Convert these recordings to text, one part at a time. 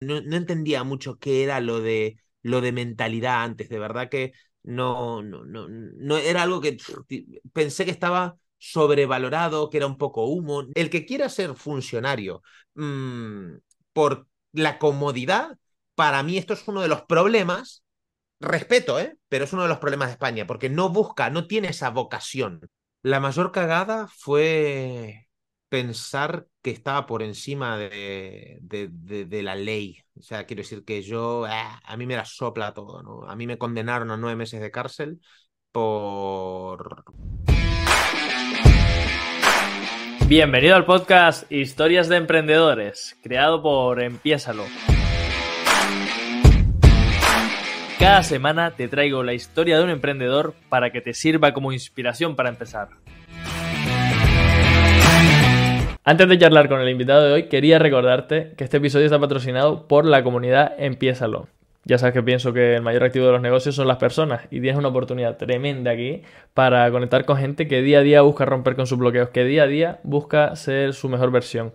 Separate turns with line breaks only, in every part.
no, entendía mucho qué era lo de, lo de mentalidad antes, de verdad que no, no, no, no era algo que pensé que estaba sobrevalorado, que era un poco humo. El que quiera ser funcionario mmm, por la comodidad, para mí esto es uno de los problemas. Respeto, ¿eh? Pero es uno de los problemas de España, porque no busca, no tiene esa vocación. La mayor cagada fue pensar que estaba por encima de, la ley. O sea, quiero decir que yo, ah, a mí me la sopla todo, ¿no? A mí me condenaron a nueve meses de cárcel por...
Bienvenido al podcast Historias de Emprendedores, creado por Empiésalo. Cada semana te traigo la historia de un emprendedor para que te sirva como inspiración para empezar. Antes de charlar con el invitado de hoy, quería recordarte que este episodio está patrocinado por la comunidad Empiézalo. Ya sabes que pienso que el mayor activo de los negocios son las personas y tienes una oportunidad tremenda aquí para conectar con gente que día a día busca romper con sus bloqueos, que día a día busca ser su mejor versión.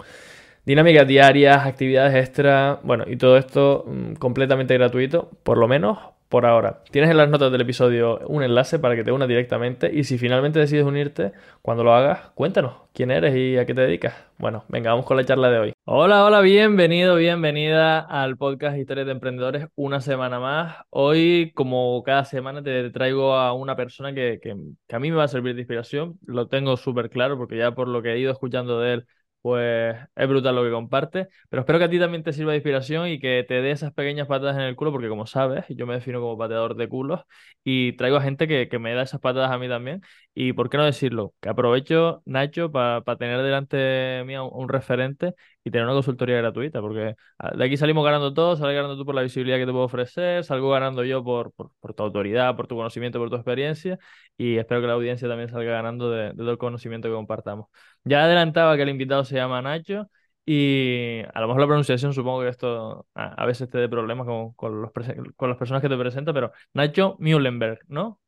Dinámicas diarias, actividades extra, bueno, y todo esto mm, completamente gratuito, por lo menos por ahora. Tienes en las notas del episodio un enlace para que te unas directamente y si finalmente decides unirte, cuando lo hagas, cuéntanos quién eres y a qué te dedicas. Bueno, venga, vamos con la charla de hoy. Hola, hola, bienvenido, bienvenida al podcast Historias de Emprendedores una semana más. Hoy, como cada semana, te traigo a una persona que, que, que a mí me va a servir de inspiración. Lo tengo súper claro porque ya por lo que he ido escuchando de él, pues es brutal lo que comparte. Pero espero que a ti también te sirva de inspiración y que te dé esas pequeñas patadas en el culo, porque como sabes, yo me defino como pateador de culos y traigo a gente que, que me da esas patadas a mí también. Y por qué no decirlo, que aprovecho, Nacho, para tener delante mío un referente y tener una consultoría gratuita, porque ah, de aquí salimos ganando todos, sales ganando tú por la visibilidad que te puedo ofrecer, salgo ganando yo por, por, tu autoridad, por tu conocimiento, por tu experiencia, y espero que la audiencia también salga ganando de, todo el conocimiento que compartamos. Ya adelantaba que el invitado se llama Nacho, y a lo mejor la pronunciación supongo que esto a, veces te dé problemas con, con, los con las personas que te presentan, pero Nacho Mühlenberg, ¿no?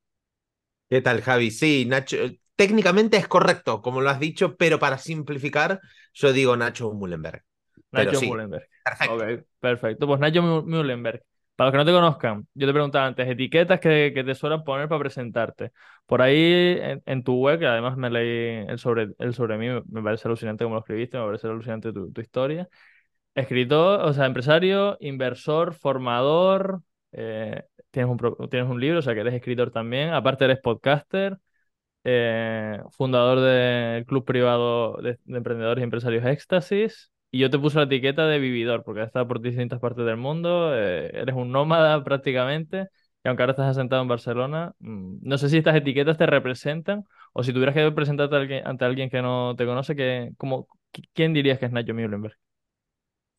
¿Qué tal, Javi? Sí, Nacho, técnicamente es correcto, como lo has dicho, pero para simplificar, yo digo Nacho Mullenberg.
Nacho Mullenberg. Perfecto. perfecto. Pues Nacho Mullenberg. Para los que no te conozcan, yo te preguntaba antes, etiquetas que, que te suelen poner para presentarte. Por ahí en, tu web, que además me leí el sobre, el sobre mí, me parece alucinante como lo escribiste, me parece alucinante tu, tu historia. Escritor, o sea, empresario, inversor, formador, eh, tienes, un, tienes un libro, o sea que eres escritor también, aparte eres podcaster, eh, fundador del club privado de, emprendedores y empresarios Éxtasis. Y yo te puse la etiqueta de vividor, porque has estado por distintas partes del mundo, eh, eres un nómada prácticamente, y aunque ahora estás asentado en Barcelona, mm, no sé si estas etiquetas te representan, o si tuvieras que presentarte ante alguien que no te conoce, que, como, ¿quién dirías que es Nacho Mühlenberg?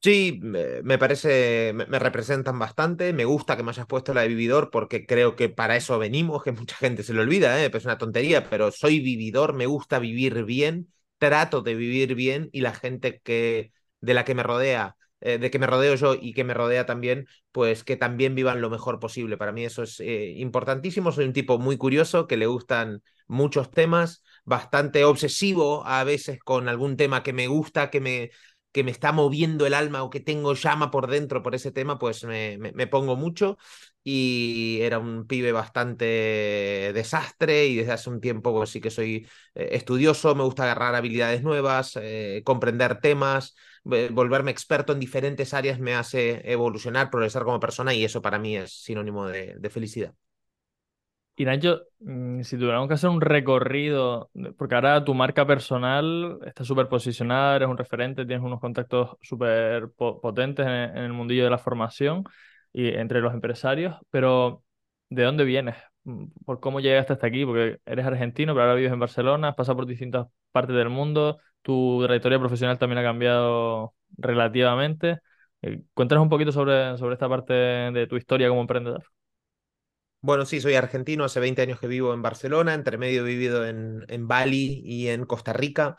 Sí, me parece, me representan bastante. Me gusta que me hayas puesto la de vividor porque creo que para eso venimos, que mucha gente se lo olvida, ¿eh? es una tontería, pero soy vividor, me gusta vivir bien, trato de vivir bien y la gente que, de la que me rodea, eh, de que me rodeo yo y que me rodea también, pues que también vivan lo mejor posible. Para mí eso es eh, importantísimo. Soy un tipo muy curioso que le gustan muchos temas, bastante obsesivo a veces con algún tema que me gusta, que me que me está moviendo el alma o que tengo llama por dentro por ese tema, pues me, me, pongo mucho. Y era un pibe bastante desastre y desde hace un tiempo pues, sí que soy eh, estudioso, me gusta agarrar habilidades nuevas, eh, comprender temas, volverme experto en diferentes áreas me hace evolucionar, progresar como persona y eso para mí es sinónimo de felicidad.
Y Nacho, mm, si tuviéramos que hacer un recorrido, porque ahora tu marca personal está súper posicionada, eres un referente, tienes unos contactos súper potentes en, el mundillo de la formación y entre los empresarios, pero ¿de dónde vienes? Mm, ¿Por cómo llegaste hasta aquí? Porque eres argentino, pero ahora vives en Barcelona, has pasado por distintas partes del mundo, tu trayectoria profesional también ha cambiado relativamente. Eh, cuéntanos un poquito sobre, sobre esta parte de tu historia como emprendedor.
Bueno, sí, soy argentino, hace 20 años que vivo en Barcelona, entre medio he vivido en, en Bali y en Costa Rica.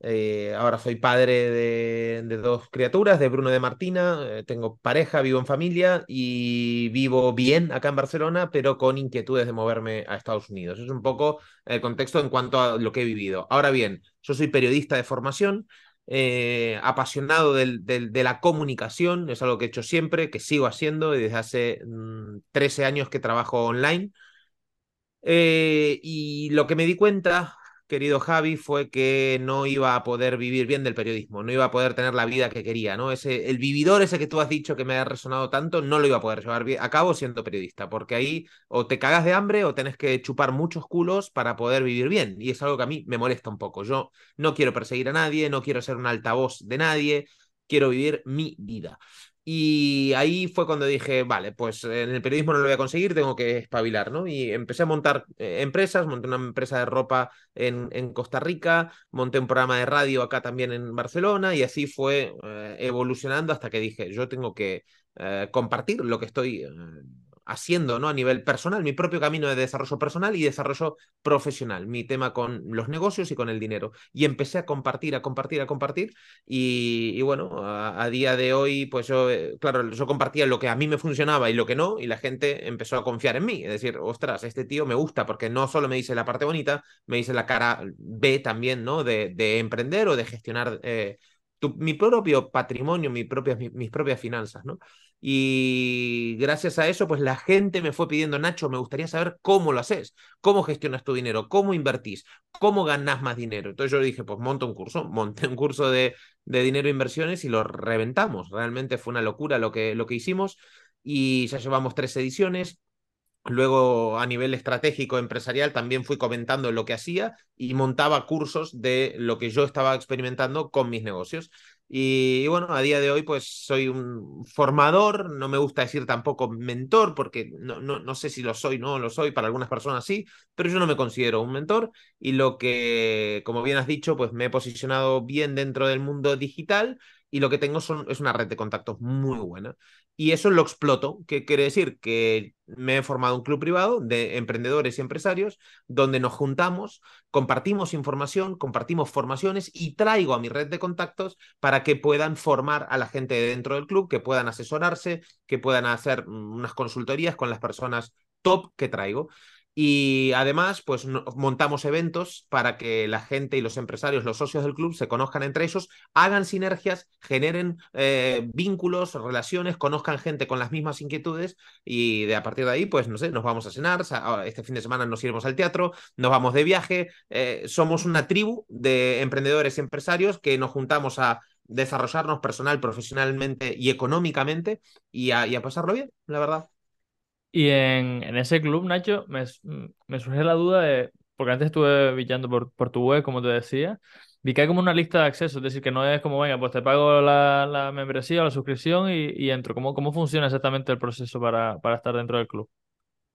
Eh, ahora soy padre de, dos criaturas, de Bruno y de Martina. Eh, tengo pareja, vivo en familia y vivo bien acá en Barcelona, pero con inquietudes de moverme a Estados Unidos. Es un poco el contexto en cuanto a lo que he vivido. Ahora bien, yo soy periodista de formación, eh, apasionado de la comunicación, es algo que he hecho siempre, que sigo haciendo desde hace mmm, 13 años que trabajo online. Eh, y lo que me di cuenta querido Javi, fue que no iba a poder vivir bien del periodismo, no iba a poder tener la vida que quería, ¿no? Ese, el vividor ese que tú has dicho que me ha resonado tanto, no lo iba a poder llevar a cabo siendo periodista, porque ahí o te cagas de hambre o tenés que chupar muchos culos para poder vivir bien, y es algo que a mí me molesta un poco. Yo no quiero perseguir a nadie, no quiero ser un altavoz de nadie, quiero vivir mi vida. Y ahí fue cuando dije, vale, pues en el periodismo no lo voy a conseguir, tengo que espabilar, ¿no? Y empecé a montar eh, empresas, monté una empresa de ropa en, en, Costa Rica, monté un programa de radio acá también en Barcelona y así fue eh, evolucionando hasta que dije, yo tengo que eh, compartir lo que estoy eh, haciendo ¿no? a nivel personal, mi propio camino de desarrollo personal y desarrollo profesional, mi tema con los negocios y con el dinero. Y empecé a compartir, a compartir, a compartir. Y, bueno, a, día de hoy, pues yo, eh, claro, yo compartía lo que a mí me funcionaba y lo que no, y la gente empezó a confiar en mí. Es decir, ostras, este tío me gusta porque no solo me dice la parte bonita, me dice la cara B también, ¿no? De, de emprender o de gestionar. Eh, mi propio patrimonio, mi, mis propias finanzas, ¿no? Y gracias a eso, pues la gente me fue pidiendo, Nacho, me gustaría saber cómo lo haces, cómo gestionas tu dinero, cómo invertís, cómo ganas más dinero. Entonces yo dije, pues monto un curso, monté un curso de, de dinero e inversiones y lo reventamos. Realmente fue una locura lo que, lo que hicimos y ya llevamos tres ediciones. Luego, a nivel estratégico empresarial, también fui comentando lo que hacía y montaba cursos de lo que yo estaba experimentando con mis negocios. Y, y, bueno, a día de hoy pues soy un formador, no me gusta decir tampoco mentor porque no, no, no sé si lo soy, no lo soy, para algunas personas sí, pero yo no me considero un mentor y lo que, como bien has dicho, pues me he posicionado bien dentro del mundo digital y lo que tengo son, es una red de contactos muy buena. Y eso lo exploto, que quiere decir que me he formado un club privado de emprendedores y empresarios donde nos juntamos, compartimos información, compartimos formaciones y traigo a mi red de contactos para que puedan formar a la gente dentro del club, que puedan asesorarse, que puedan hacer unas consultorías con las personas top que traigo. Y además, pues montamos eventos para que la gente y los empresarios, los socios del club, se conozcan entre ellos, hagan sinergias, generen eh, vínculos, relaciones, conozcan gente con las mismas inquietudes y de a partir de ahí, pues no sé, nos vamos a cenar, este fin de semana nos iremos al teatro, nos vamos de viaje, eh, somos una tribu de emprendedores y empresarios que nos juntamos a desarrollarnos personal, profesionalmente y económicamente y a pasarlo bien, la verdad.
Y en, en, ese club, Nacho, me, surge la duda de, porque antes estuve bichando por, por, tu web, como te decía, vi que hay como una lista de acceso, es decir, que no es como, venga, pues te pago la, la membresía o la suscripción y, y, entro. ¿Cómo, ¿Cómo funciona exactamente el proceso para, para estar dentro del club?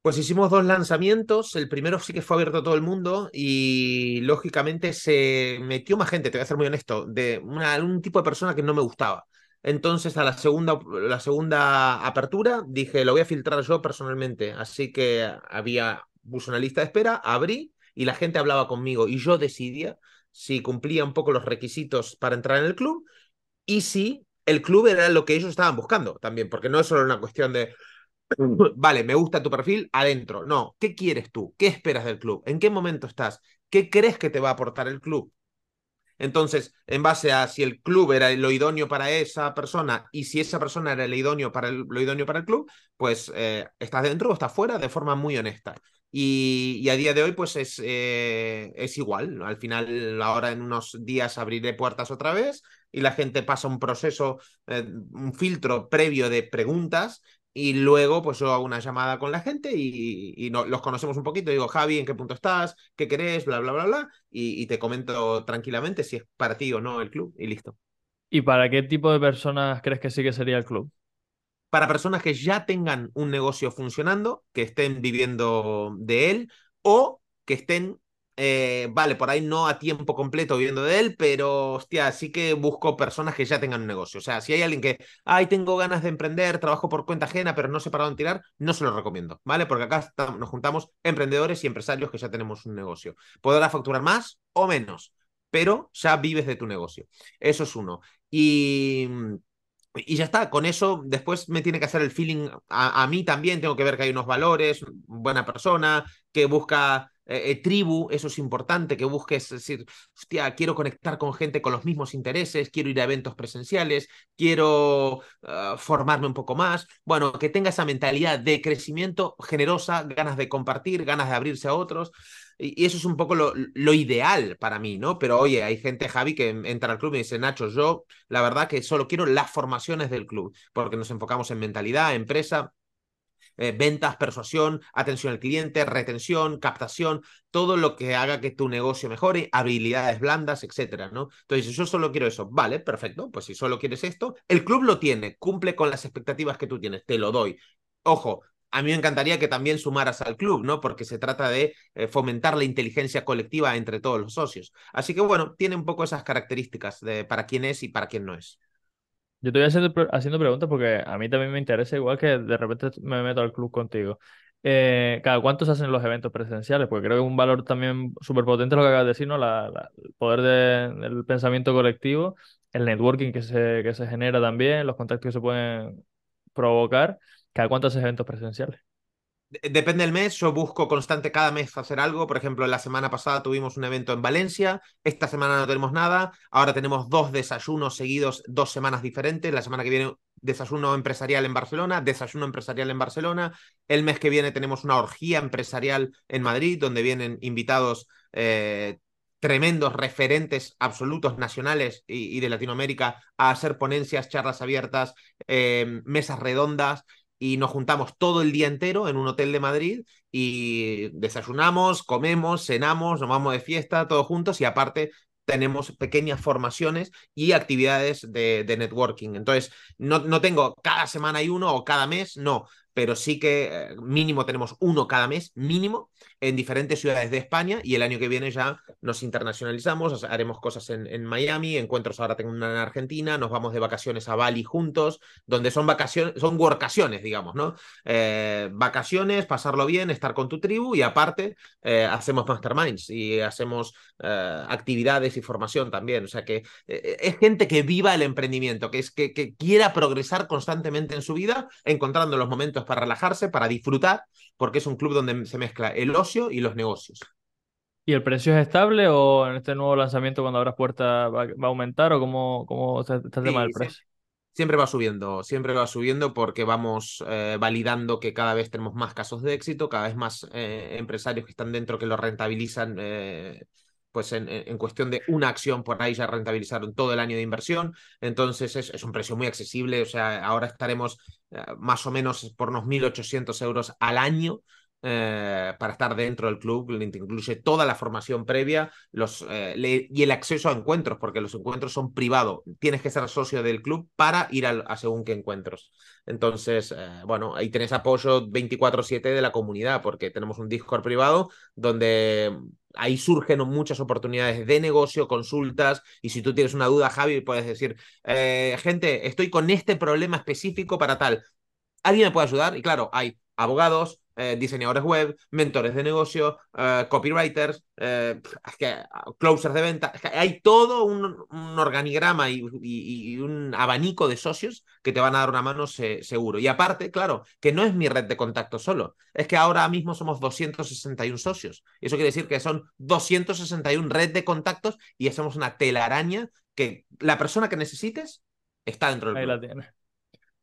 Pues hicimos dos lanzamientos, el primero sí que fue abierto a todo el mundo y lógicamente se metió más gente, te voy a ser muy honesto, de una, un tipo de persona que no me gustaba. Entonces, a la segunda, la segunda apertura, dije, lo voy a filtrar yo personalmente. Así que había, puse una lista de espera, abrí y la gente hablaba conmigo y yo decidía si cumplía un poco los requisitos para entrar en el club y si el club era lo que ellos estaban buscando también, porque no es solo una cuestión de, vale, me gusta tu perfil, adentro. No, ¿qué quieres tú? ¿Qué esperas del club? ¿En qué momento estás? ¿Qué crees que te va a aportar el club? Entonces, en base a si el club era lo idóneo para esa persona y si esa persona era el idóneo para el, lo idóneo para el club, pues eh, estás dentro o estás fuera de forma muy honesta. Y, a día de hoy, pues es, eh, es igual. Al final, ahora en unos días abriré puertas otra vez y la gente pasa un proceso, eh, un filtro previo de preguntas y luego, pues yo hago una llamada con la gente y, y no, los conocemos un poquito. Digo, Javi, ¿en qué punto estás? ¿Qué querés? Bla, bla, bla, bla. Y, y, te comento tranquilamente si es para ti o no el club y listo.
¿Y para qué tipo de personas crees que sí que sería el club?
Para personas que ya tengan un negocio funcionando, que estén viviendo de él o que estén eh, vale, por ahí no a tiempo completo viviendo de él, pero hostia, sí que busco personas que ya tengan un negocio. O sea, si hay alguien que, ay, tengo ganas de emprender, trabajo por cuenta ajena, pero no sé para dónde tirar, no se lo recomiendo, ¿vale? Porque acá nos juntamos emprendedores y empresarios que ya tenemos un negocio. Podrá facturar más o menos, pero ya vives de tu negocio. Eso es uno. Y. Y ya está, con eso después me tiene que hacer el feeling a, a, mí también, tengo que ver que hay unos valores, buena persona, que busca eh, eh, tribu, eso es importante, que busques decir, hostia, quiero conectar con gente con los mismos intereses, quiero ir a eventos presenciales, quiero uh, formarme un poco más. Bueno, que tenga esa mentalidad de crecimiento generosa, ganas de compartir, ganas de abrirse a otros. Y, eso es un poco lo, lo, ideal para mí, ¿no? Pero oye, hay gente, Javi, que entra al club y dice, Nacho, yo la verdad que solo quiero las formaciones del club, porque nos enfocamos en mentalidad, empresa, eh, ventas, persuasión, atención al cliente, retención, captación, todo lo que haga que tu negocio mejore, habilidades blandas, etcétera, ¿no? Entonces, yo solo quiero eso, vale, perfecto, pues si solo quieres esto, el club lo tiene, cumple con las expectativas que tú tienes, te lo doy. Ojo, a mí me encantaría que también sumaras al club, ¿no? Porque se trata de eh, fomentar la inteligencia colectiva entre todos los socios. Así que bueno, tiene un poco esas características de para quién es y para quién no es.
Yo te haciendo, haciendo preguntas porque a mí también me interesa, igual que de repente me meto al club contigo. Eh, ¿Cada cuánto se hacen los eventos presenciales? Porque creo que es un valor también súper potente lo que acabas de decir, ¿no? La, el poder del pensamiento colectivo, el networking que se, que se genera también, los contactos que se pueden provocar. ¿Cada cuánto haces eventos presenciales?
Depende del mes, yo busco constante cada mes hacer algo. Por ejemplo, la semana pasada tuvimos un evento en Valencia, esta semana no tenemos nada, ahora tenemos dos desayunos seguidos, dos semanas diferentes. La semana que viene desayuno empresarial en Barcelona, desayuno empresarial en Barcelona. El mes que viene tenemos una orgía empresarial en Madrid, donde vienen invitados eh, tremendos referentes absolutos nacionales y, de Latinoamérica a hacer ponencias, charlas abiertas, eh, mesas redondas y nos juntamos todo el día entero en un hotel de Madrid y desayunamos, comemos, cenamos, nos vamos de fiesta todos juntos y aparte tenemos pequeñas formaciones y actividades de, networking. Entonces, no, no, tengo cada semana hay uno o cada mes, no, pero sí que eh, mínimo tenemos uno cada mes, mínimo, en diferentes ciudades de España y el año que viene ya nos internacionalizamos, haremos cosas en, en Miami, encuentros ahora tengo una en Argentina, nos vamos de vacaciones a Bali juntos, donde son vacaciones, son workaciones, digamos, ¿no? Eh, vacaciones, pasarlo bien, estar con tu tribu y aparte eh, hacemos masterminds y hacemos eh, actividades y formación también, o sea que eh, es gente que viva el emprendimiento, que es que, que quiera progresar constantemente en su vida, encontrando los momentos para relajarse, para disfrutar, porque es un club donde se mezcla el ocio y los negocios.
¿Y el precio es estable o en este nuevo lanzamiento cuando abras puerta va, va, a aumentar o cómo, cómo está, está el tema sí, del precio?
Siempre va subiendo, siempre va subiendo porque vamos eh, validando que cada vez tenemos más casos de éxito, cada vez más eh, empresarios que están dentro que lo rentabilizan eh, pues en, en, cuestión de una acción por ahí ya rentabilizaron todo el año de inversión, entonces es, es un precio muy accesible, o sea, ahora estaremos más o menos por unos 1.800 euros al año, eh, para estar dentro del club, incluye toda la formación previa los, eh, y el acceso a encuentros, porque los encuentros son privados. Tienes que ser socio del club para ir a, a según qué encuentros. Entonces, eh, bueno, ahí tenés apoyo 24/7 de la comunidad, porque tenemos un Discord privado donde ahí surgen muchas oportunidades de negocio, consultas, y si tú tienes una duda, Javi, puedes decir, gente, estoy con este problema específico para tal. ¿Alguien me puede ayudar? Y claro, hay abogados, eh, diseñadores web, mentores de negocio, eh, copywriters, eh, que, closers de venta. Es que hay todo un, un organigrama y, y, y, un abanico de socios que te van a dar una mano se, seguro. Y aparte, claro, que no es mi red de contacto solo, es que ahora mismo somos 261 socios. Y eso quiere decir que son 261 red de contactos y hacemos una telaraña que la persona que necesites está dentro del
Ahí la tienes.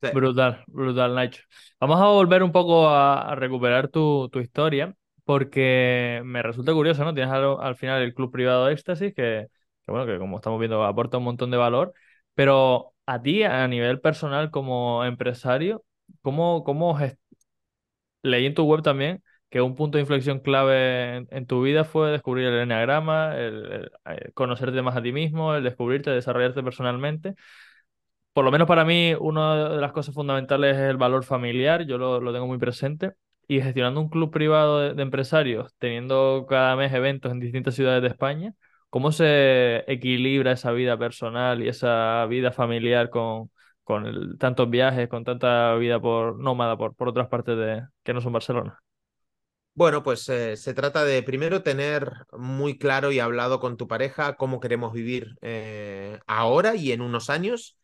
Brutal, brutal, Nacho. Vamos a volver un poco a, recuperar tu, tu, historia, porque me resulta curioso, ¿no? Tienes al, al final el club privado Éxtasis, que, bueno, que como estamos viendo aporta un montón de valor, pero a ti, a nivel personal como empresario, ¿cómo, cómo leí en tu web también que un punto de inflexión clave en, tu vida fue descubrir el enneagrama, el, el conocerte más a ti mismo, el descubrirte, desarrollarte personalmente? Por lo menos para mí, una de las cosas fundamentales es el valor familiar, yo lo, lo tengo muy presente. Y gestionando un club privado de, de, empresarios, teniendo cada mes eventos en distintas ciudades de España, ¿cómo se equilibra esa vida personal y esa vida familiar con, con tantos viajes, con tanta vida por nómada por, por otras partes que no son Barcelona?
Bueno, pues eh, se trata de primero tener muy claro y hablado con tu pareja cómo queremos vivir eh, ahora y en unos años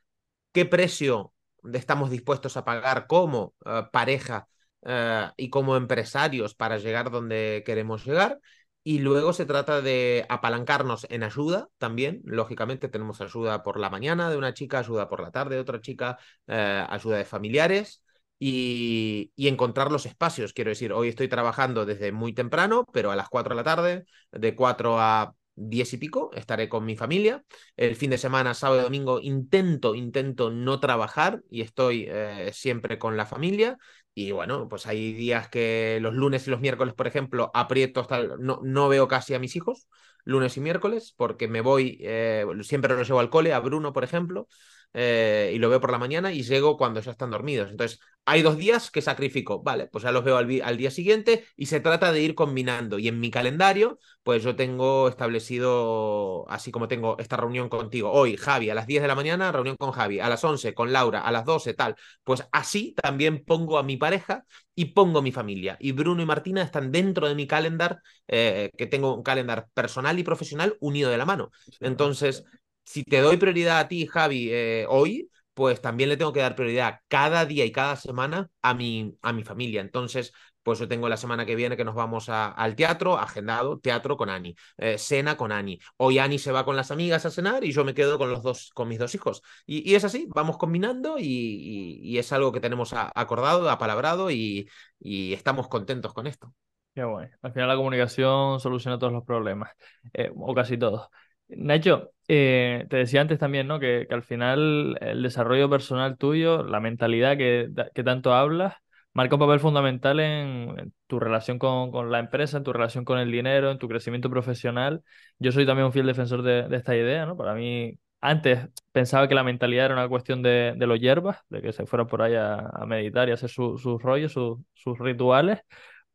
qué precio estamos dispuestos a pagar como uh, pareja uh, y como empresarios para llegar donde queremos llegar Y luego se trata de apalancarnos en ayuda también. Lógicamente tenemos ayuda por la mañana de una chica, ayuda por la tarde de otra chica, eh, ayuda de familiares y, y, encontrar los espacios. Quiero decir, hoy estoy trabajando desde muy temprano, pero a las 4 de la tarde, de 4 a 10 y pico, estaré con mi familia. El fin de semana, sábado y domingo, intento, intento no trabajar y estoy eh, siempre con la familia. Y bueno, pues hay días que los lunes y los miércoles, por ejemplo, aprieto hasta... No, no veo casi a mis hijos, lunes y miércoles, porque me voy, eh, siempre los llevo al cole, a Bruno, por ejemplo, eh, y lo veo por la mañana y llego cuando ya están dormidos. Entonces, hay dos días que sacrifico, vale, pues ya los veo al, al, día siguiente y se trata de ir combinando. Y en mi calendario, pues yo tengo establecido, así como tengo esta reunión contigo, hoy Javi a las 10 de la mañana, reunión con Javi, a las 11 con Laura, a las 12 tal, pues así también pongo a mi pareja y pongo mi familia. Y Bruno y Martina están dentro de mi calendar, eh, que tengo un calendar personal y profesional unido de la mano. Entonces, si te doy prioridad a ti, Javi, eh, hoy, pues también le tengo que dar prioridad cada día y cada semana a mi, a mi familia. Entonces, pues yo tengo la semana que viene que nos vamos a, al teatro, agendado, teatro con Ani, eh, cena con Ani. Hoy Ani se va con las amigas a cenar y yo me quedo con los dos, con mis dos hijos. Y, es así, vamos combinando y, es algo que tenemos acordado, apalabrado y, y estamos contentos con esto.
Qué bueno. Al final la comunicación soluciona todos los problemas, eh, o casi todos. Nacho, eh, te decía antes también, ¿no? Que, que, al final el desarrollo personal tuyo, la mentalidad que, que tanto hablas, marca un papel fundamental en, tu relación con, con, la empresa, en tu relación con el dinero, en tu crecimiento profesional. Yo soy también un fiel defensor de, de esta idea, ¿no? Para mí, antes pensaba que la mentalidad era una cuestión de, de los hierbas, de que se fuera por ahí a, a meditar y hacer sus su rollos, su, sus rituales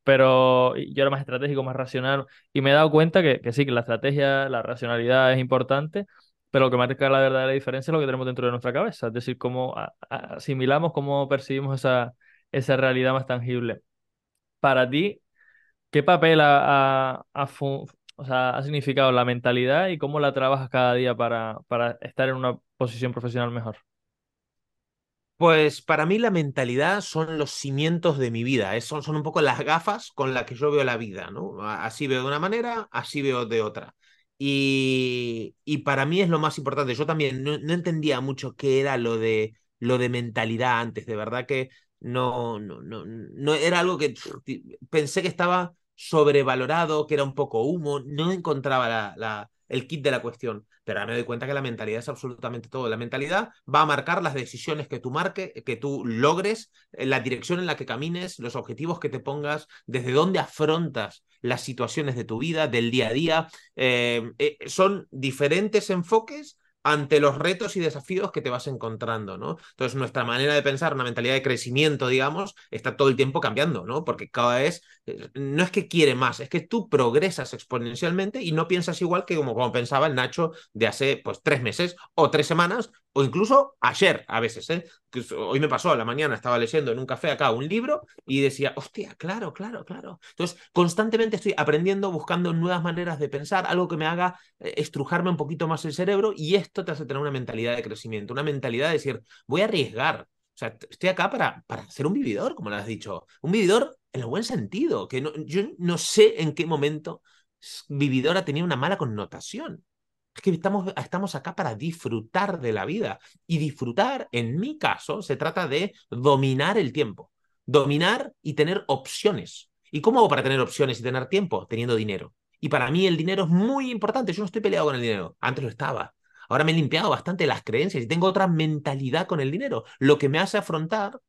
pero yo era más estratégico, más racional, y me he dado cuenta que, sí, que la estrategia, la racionalidad es importante, pero lo que marca la verdadera diferencia es lo que tenemos dentro de nuestra cabeza, es decir, cómo asimilamos, cómo percibimos esa, esa realidad más tangible. Para ti, ¿qué papel ha, ha, ha, significado la mentalidad y cómo la trabajas cada día para estar en una posición profesional mejor?
Pues para mí la mentalidad son los cimientos de mi vida, ¿eh? son, un poco las gafas con las que yo veo la vida, ¿no? Así veo de una manera, así veo de otra. Y, y para mí es lo más importante. Yo también no, no, entendía mucho qué era lo de, lo de mentalidad antes, de verdad que no, no, no, no era algo que pensé que estaba sobrevalorado, que era un poco humo, no encontraba la el kit de la cuestión. Pero ahora me doy cuenta que la mentalidad es absolutamente todo. La mentalidad va a marcar las decisiones que tú marques, que tú logres, la dirección en la que camines, los objetivos que te pongas, desde dónde afrontas las situaciones de tu vida, del día a día. Eh, eh, son diferentes enfoques ante los retos y desafíos que te vas encontrando, ¿no? Entonces, nuestra manera de pensar, una mentalidad de crecimiento, digamos, está todo el tiempo cambiando, ¿no? Porque cada vez, eh, no es que quiere más, es que tú progresas exponencialmente y no piensas igual que como, pensaba el Nacho de hace, pues, tres meses o tres semanas o incluso ayer a veces, ¿eh? Hoy me pasó a la mañana, estaba leyendo en un café acá un libro y decía, hostia, claro, claro, claro. Entonces, constantemente estoy aprendiendo, buscando nuevas maneras de pensar, algo que me haga eh, estrujarme un poquito más el cerebro y esto te hace tener una mentalidad de crecimiento, una mentalidad de decir, voy a arriesgar. O sea, estoy acá para, para ser un vividor, como lo has dicho. Un vividor en el buen sentido, que no, yo no sé en qué momento vividor ha tenido una mala connotación. Es que estamos, estamos acá para disfrutar de la vida. Y disfrutar, en mi caso, se trata de dominar el tiempo. Dominar y tener opciones. ¿Y cómo hago para tener opciones y tener tiempo? Teniendo dinero. Y para mí el dinero es muy importante. Yo no estoy peleado con el dinero. Antes lo estaba. Ahora me he limpiado bastante las creencias y tengo otra mentalidad con el dinero, lo que me hace afrontar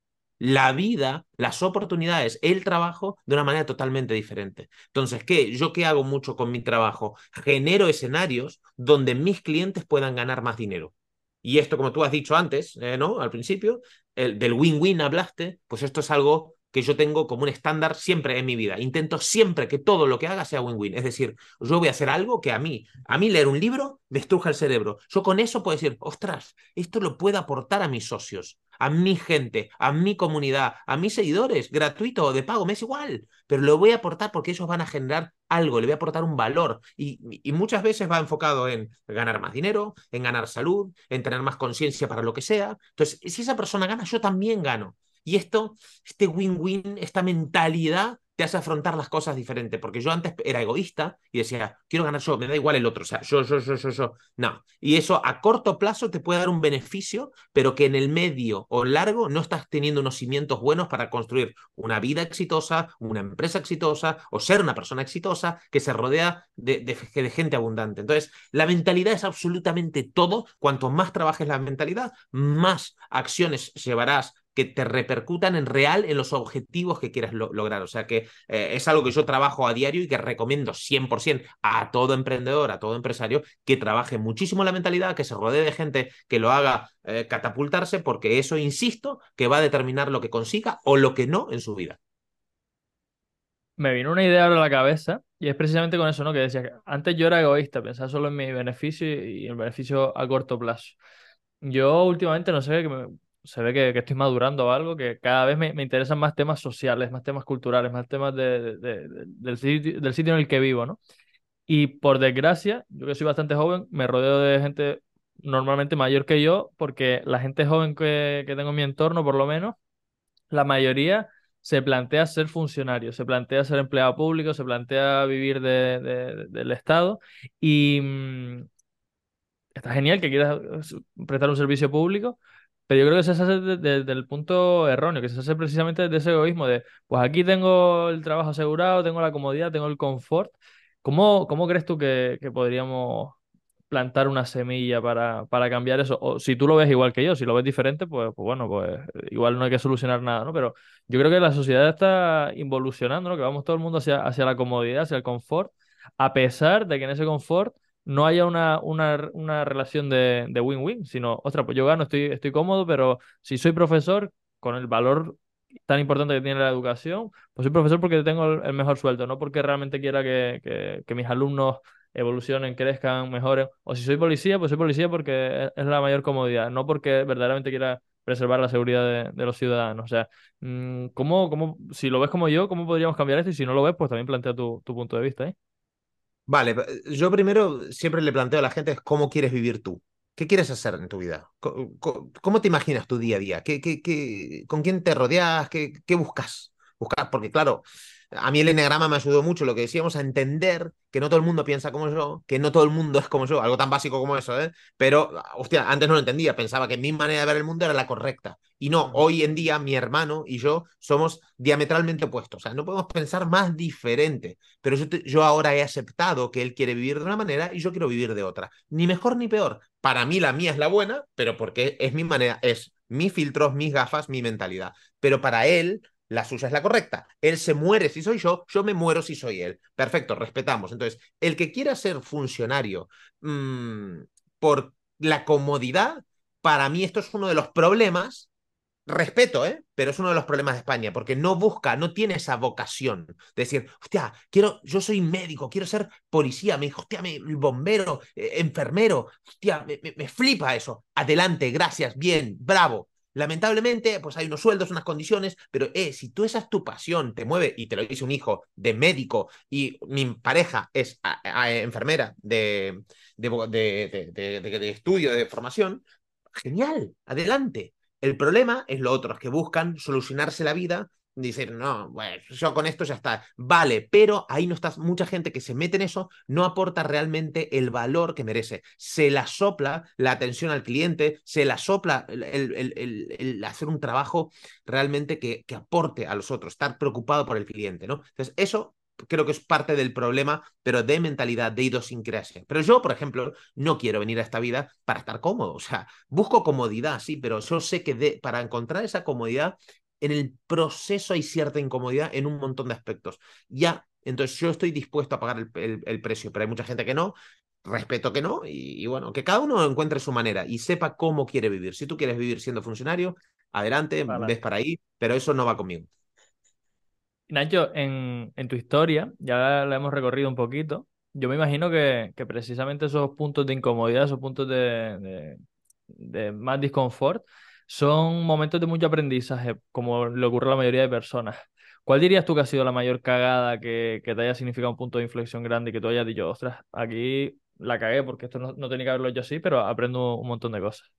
la vida, las oportunidades, el trabajo de una manera totalmente diferente. Entonces, ¿qué? ¿Yo qué hago mucho con mi trabajo? Genero escenarios donde mis clientes puedan ganar más dinero. Y esto, como tú has dicho antes, eh, ¿no? Al principio, el, del win-win hablaste, pues esto es algo que yo tengo como un estándar siempre en mi vida. Intento siempre que todo lo que haga sea win-win. Es decir, yo voy a hacer algo que a mí, a mí leer un libro me el cerebro. Yo con eso puedo decir, ostras, esto lo puedo aportar a mis socios, a mi gente, a mi comunidad, a mis seguidores, gratuito o de pago, me es igual, pero lo voy a aportar porque ellos van a generar algo, le voy a aportar un valor. Y, y muchas veces va enfocado en ganar más dinero, en ganar salud, en tener más conciencia para lo que sea. Entonces, si esa persona gana, yo también gano. Y esto, este win-win, esta mentalidad te hace afrontar las cosas diferente, porque yo antes era egoísta y decía, quiero ganar yo, me da igual el otro, o sea, yo, yo, yo, yo, yo. No. Y eso a corto plazo te puede dar un beneficio, pero que en el medio o largo no estás teniendo unos cimientos buenos para construir una vida exitosa, una empresa exitosa o ser una persona exitosa que se rodea de, de, de gente abundante. Entonces, la mentalidad es absolutamente todo. Cuanto más trabajes la mentalidad, más acciones llevarás te repercutan en real en los objetivos que quieras lo lograr. O sea que eh, es algo que yo trabajo a diario y que recomiendo 100% a todo emprendedor, a todo empresario, que trabaje muchísimo la mentalidad, que se rodee de gente que lo haga eh, catapultarse, porque eso, insisto, que va a determinar lo que consiga o lo que no en su vida.
Me vino una idea ahora a la cabeza y es precisamente con eso, ¿no? Que decía que antes yo era egoísta, pensaba solo en mi beneficio y el beneficio a corto plazo. Yo últimamente no sé, que me, se ve que, que, estoy madurando o algo, que cada vez me, me, interesan más temas sociales, más temas culturales, más temas de, de, de, del, sitio, del sitio en el que vivo, ¿no? Y por desgracia, yo que soy bastante joven, me rodeo de gente normalmente mayor que yo, porque la gente joven que, que tengo en mi entorno, por lo menos, la mayoría se plantea ser funcionario, se plantea ser empleado público, se plantea vivir de, del Estado y mmm, está genial que quieras prestar un servicio público, pero yo creo que se hace desde, el punto erróneo, que se hace precisamente desde ese egoísmo de, pues aquí tengo el trabajo asegurado, tengo la comodidad, tengo el confort. ¿Cómo, cómo crees tú que, que podríamos plantar una semilla para, para cambiar eso? O si tú lo ves igual que yo, si lo ves diferente, pues, pues bueno, pues igual no hay que solucionar nada, ¿no? Pero yo creo que la sociedad está involucionando, ¿no? Que vamos todo el mundo hacia, hacia la comodidad, hacia el confort, a pesar de que en ese confort no haya una, una, una relación de win-win, sino, ostras, pues yo gano, estoy, estoy cómodo, pero si soy profesor, con el valor tan importante que tiene la educación, pues soy profesor porque tengo el, mejor sueldo, no porque realmente quiera que, que, mis alumnos evolucionen, crezcan, mejoren. O si soy policía, pues soy policía porque es la mayor comodidad, no porque verdaderamente quiera preservar la seguridad de, de los ciudadanos. O sea, mm, ¿cómo, cómo, si lo ves como yo, ¿cómo podríamos cambiar esto? Y si no lo ves, pues también plantea tu, tu punto de vista. ¿eh?
Vale, yo primero siempre le planteo a la gente cómo quieres vivir tú. ¿Qué quieres hacer en tu vida? ¿Cómo te imaginas tu día a día? ¿Qué, qué, qué, ¿Con quién te rodeas? ¿Qué, qué buscas? Buscar, porque claro, a mí el enneagrama me ayudó mucho, lo que decíamos, a entender que no todo el mundo piensa como yo, que no todo el mundo es como yo, algo tan básico como eso, ¿eh? Pero, hostia, antes no lo entendía, pensaba que mi manera de ver el mundo era la correcta. Y no, hoy en día mi hermano y yo somos diametralmente opuestos, o sea, no podemos pensar más diferente, pero yo, te, yo ahora he aceptado que él quiere vivir de una manera y yo quiero vivir de otra, ni mejor ni peor. Para mí la mía es la buena, pero porque es mi manera, es mis filtros, mis gafas, mi mentalidad. Pero para él, la suya es la correcta. Él se muere si soy yo, yo me muero si soy él. Perfecto, respetamos. Entonces, el que quiera ser funcionario mmm, por la comodidad, para mí esto es uno de los problemas. Respeto, ¿eh? Pero es uno de los problemas de España, porque no busca, no tiene esa vocación de decir, hostia, quiero, yo soy médico, quiero ser policía, me dijo, hostia, bombero, eh, enfermero, hostia, me, me flipa eso. Adelante, gracias, bien, bravo Lamentablemente, pues hay unos sueldos, unas condiciones, pero eh, si tú esa es tu pasión, te mueve, y te lo dice un hijo de médico, y mi pareja es a, enfermera de, de, de, de, estudio, de formación, genial, adelante. El problema es lo otro, es que buscan solucionarse la vida Dicen, no, bueno, yo con esto ya está. Vale, pero ahí no está mucha gente que se mete en eso, no aporta realmente el valor que merece. Se la sopla la atención al cliente, se la sopla el, el, el, hacer un trabajo realmente que, que, aporte a los otros, estar preocupado por el cliente, ¿no? Entonces, eso creo que es parte del problema, pero de mentalidad, de idiosincrasia. Pero yo, por ejemplo, no quiero venir a esta vida para estar cómodo. O sea, busco comodidad, sí, pero yo sé que para encontrar esa comodidad en el proceso hay cierta incomodidad en un montón de aspectos. Ya, entonces yo estoy dispuesto a pagar el, el, el precio, pero hay mucha gente que no, respeto que no, y, y, bueno, que cada uno encuentre su manera y sepa cómo quiere vivir. Si tú quieres vivir siendo funcionario, adelante, vale. ves para ahí, pero eso no va conmigo.
Nacho, en, en tu historia, ya la hemos recorrido un poquito, yo me imagino que, que precisamente esos puntos de incomodidad, esos puntos de, de, de más disconfort, son momentos de mucho aprendizaje, como le ocurre a la mayoría de personas. ¿Cuál dirías tú que ha sido la mayor cagada que, que te haya significado un punto de inflexión grande y que tú hayas dicho, ostras, aquí la cagué porque esto no, no tenía que haberlo hecho así, pero aprendo un montón de cosas?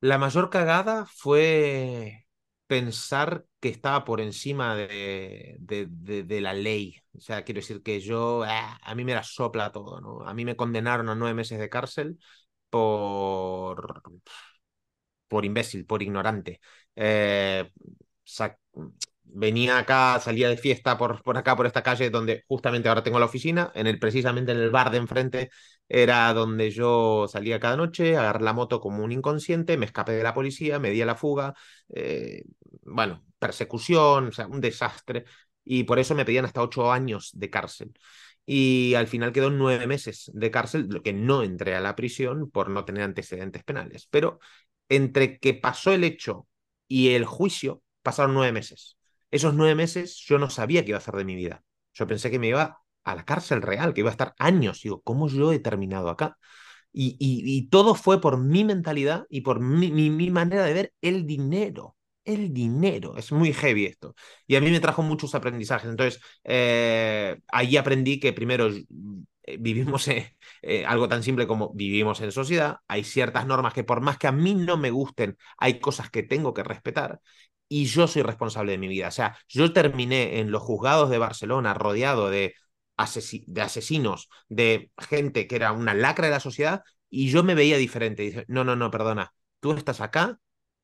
La mayor cagada fue pensar que estaba por encima de, de, de, la ley. O sea, quiero decir que yo, ah, a mí me la sopla todo, ¿no? A mí me condenaron a nueve meses de cárcel por, por imbécil, por ignorante. Eh, venía acá, salía de fiesta por, por acá, por esta calle, donde justamente ahora tengo la oficina, en el, precisamente en el bar de enfrente, era donde yo salía cada noche, agarré la moto como un inconsciente, me escapé de la policía, me di a la fuga, eh, bueno, persecución, o sea, un desastre, y por eso me pedían hasta ocho años de cárcel. Y al final quedó nueve meses de cárcel, lo que no entré a la prisión por no tener antecedentes penales. Pero entre que pasó el hecho y el juicio, pasaron nueve meses. Esos nueve meses yo no sabía qué iba a hacer de mi vida. Yo pensé que me iba a la cárcel real, que iba a estar años. Digo, ¿cómo yo he terminado acá? Y, y, todo fue por mi mentalidad y por mi, mi, mi, manera de ver el dinero. El dinero. Es muy heavy esto. Y a mí me trajo muchos aprendizajes. Entonces, eh, ahí aprendí que primero eh, vivimos en, eh, algo tan simple como vivimos en sociedad, hay ciertas normas que por más que a mí no me gusten, hay cosas que tengo que respetar y yo soy responsable de mi vida. O sea, yo terminé en los juzgados de Barcelona rodeado de, asesi de asesinos, de gente que era una lacra de la sociedad y yo me veía diferente. Y dije, no, no, no, perdona, tú estás acá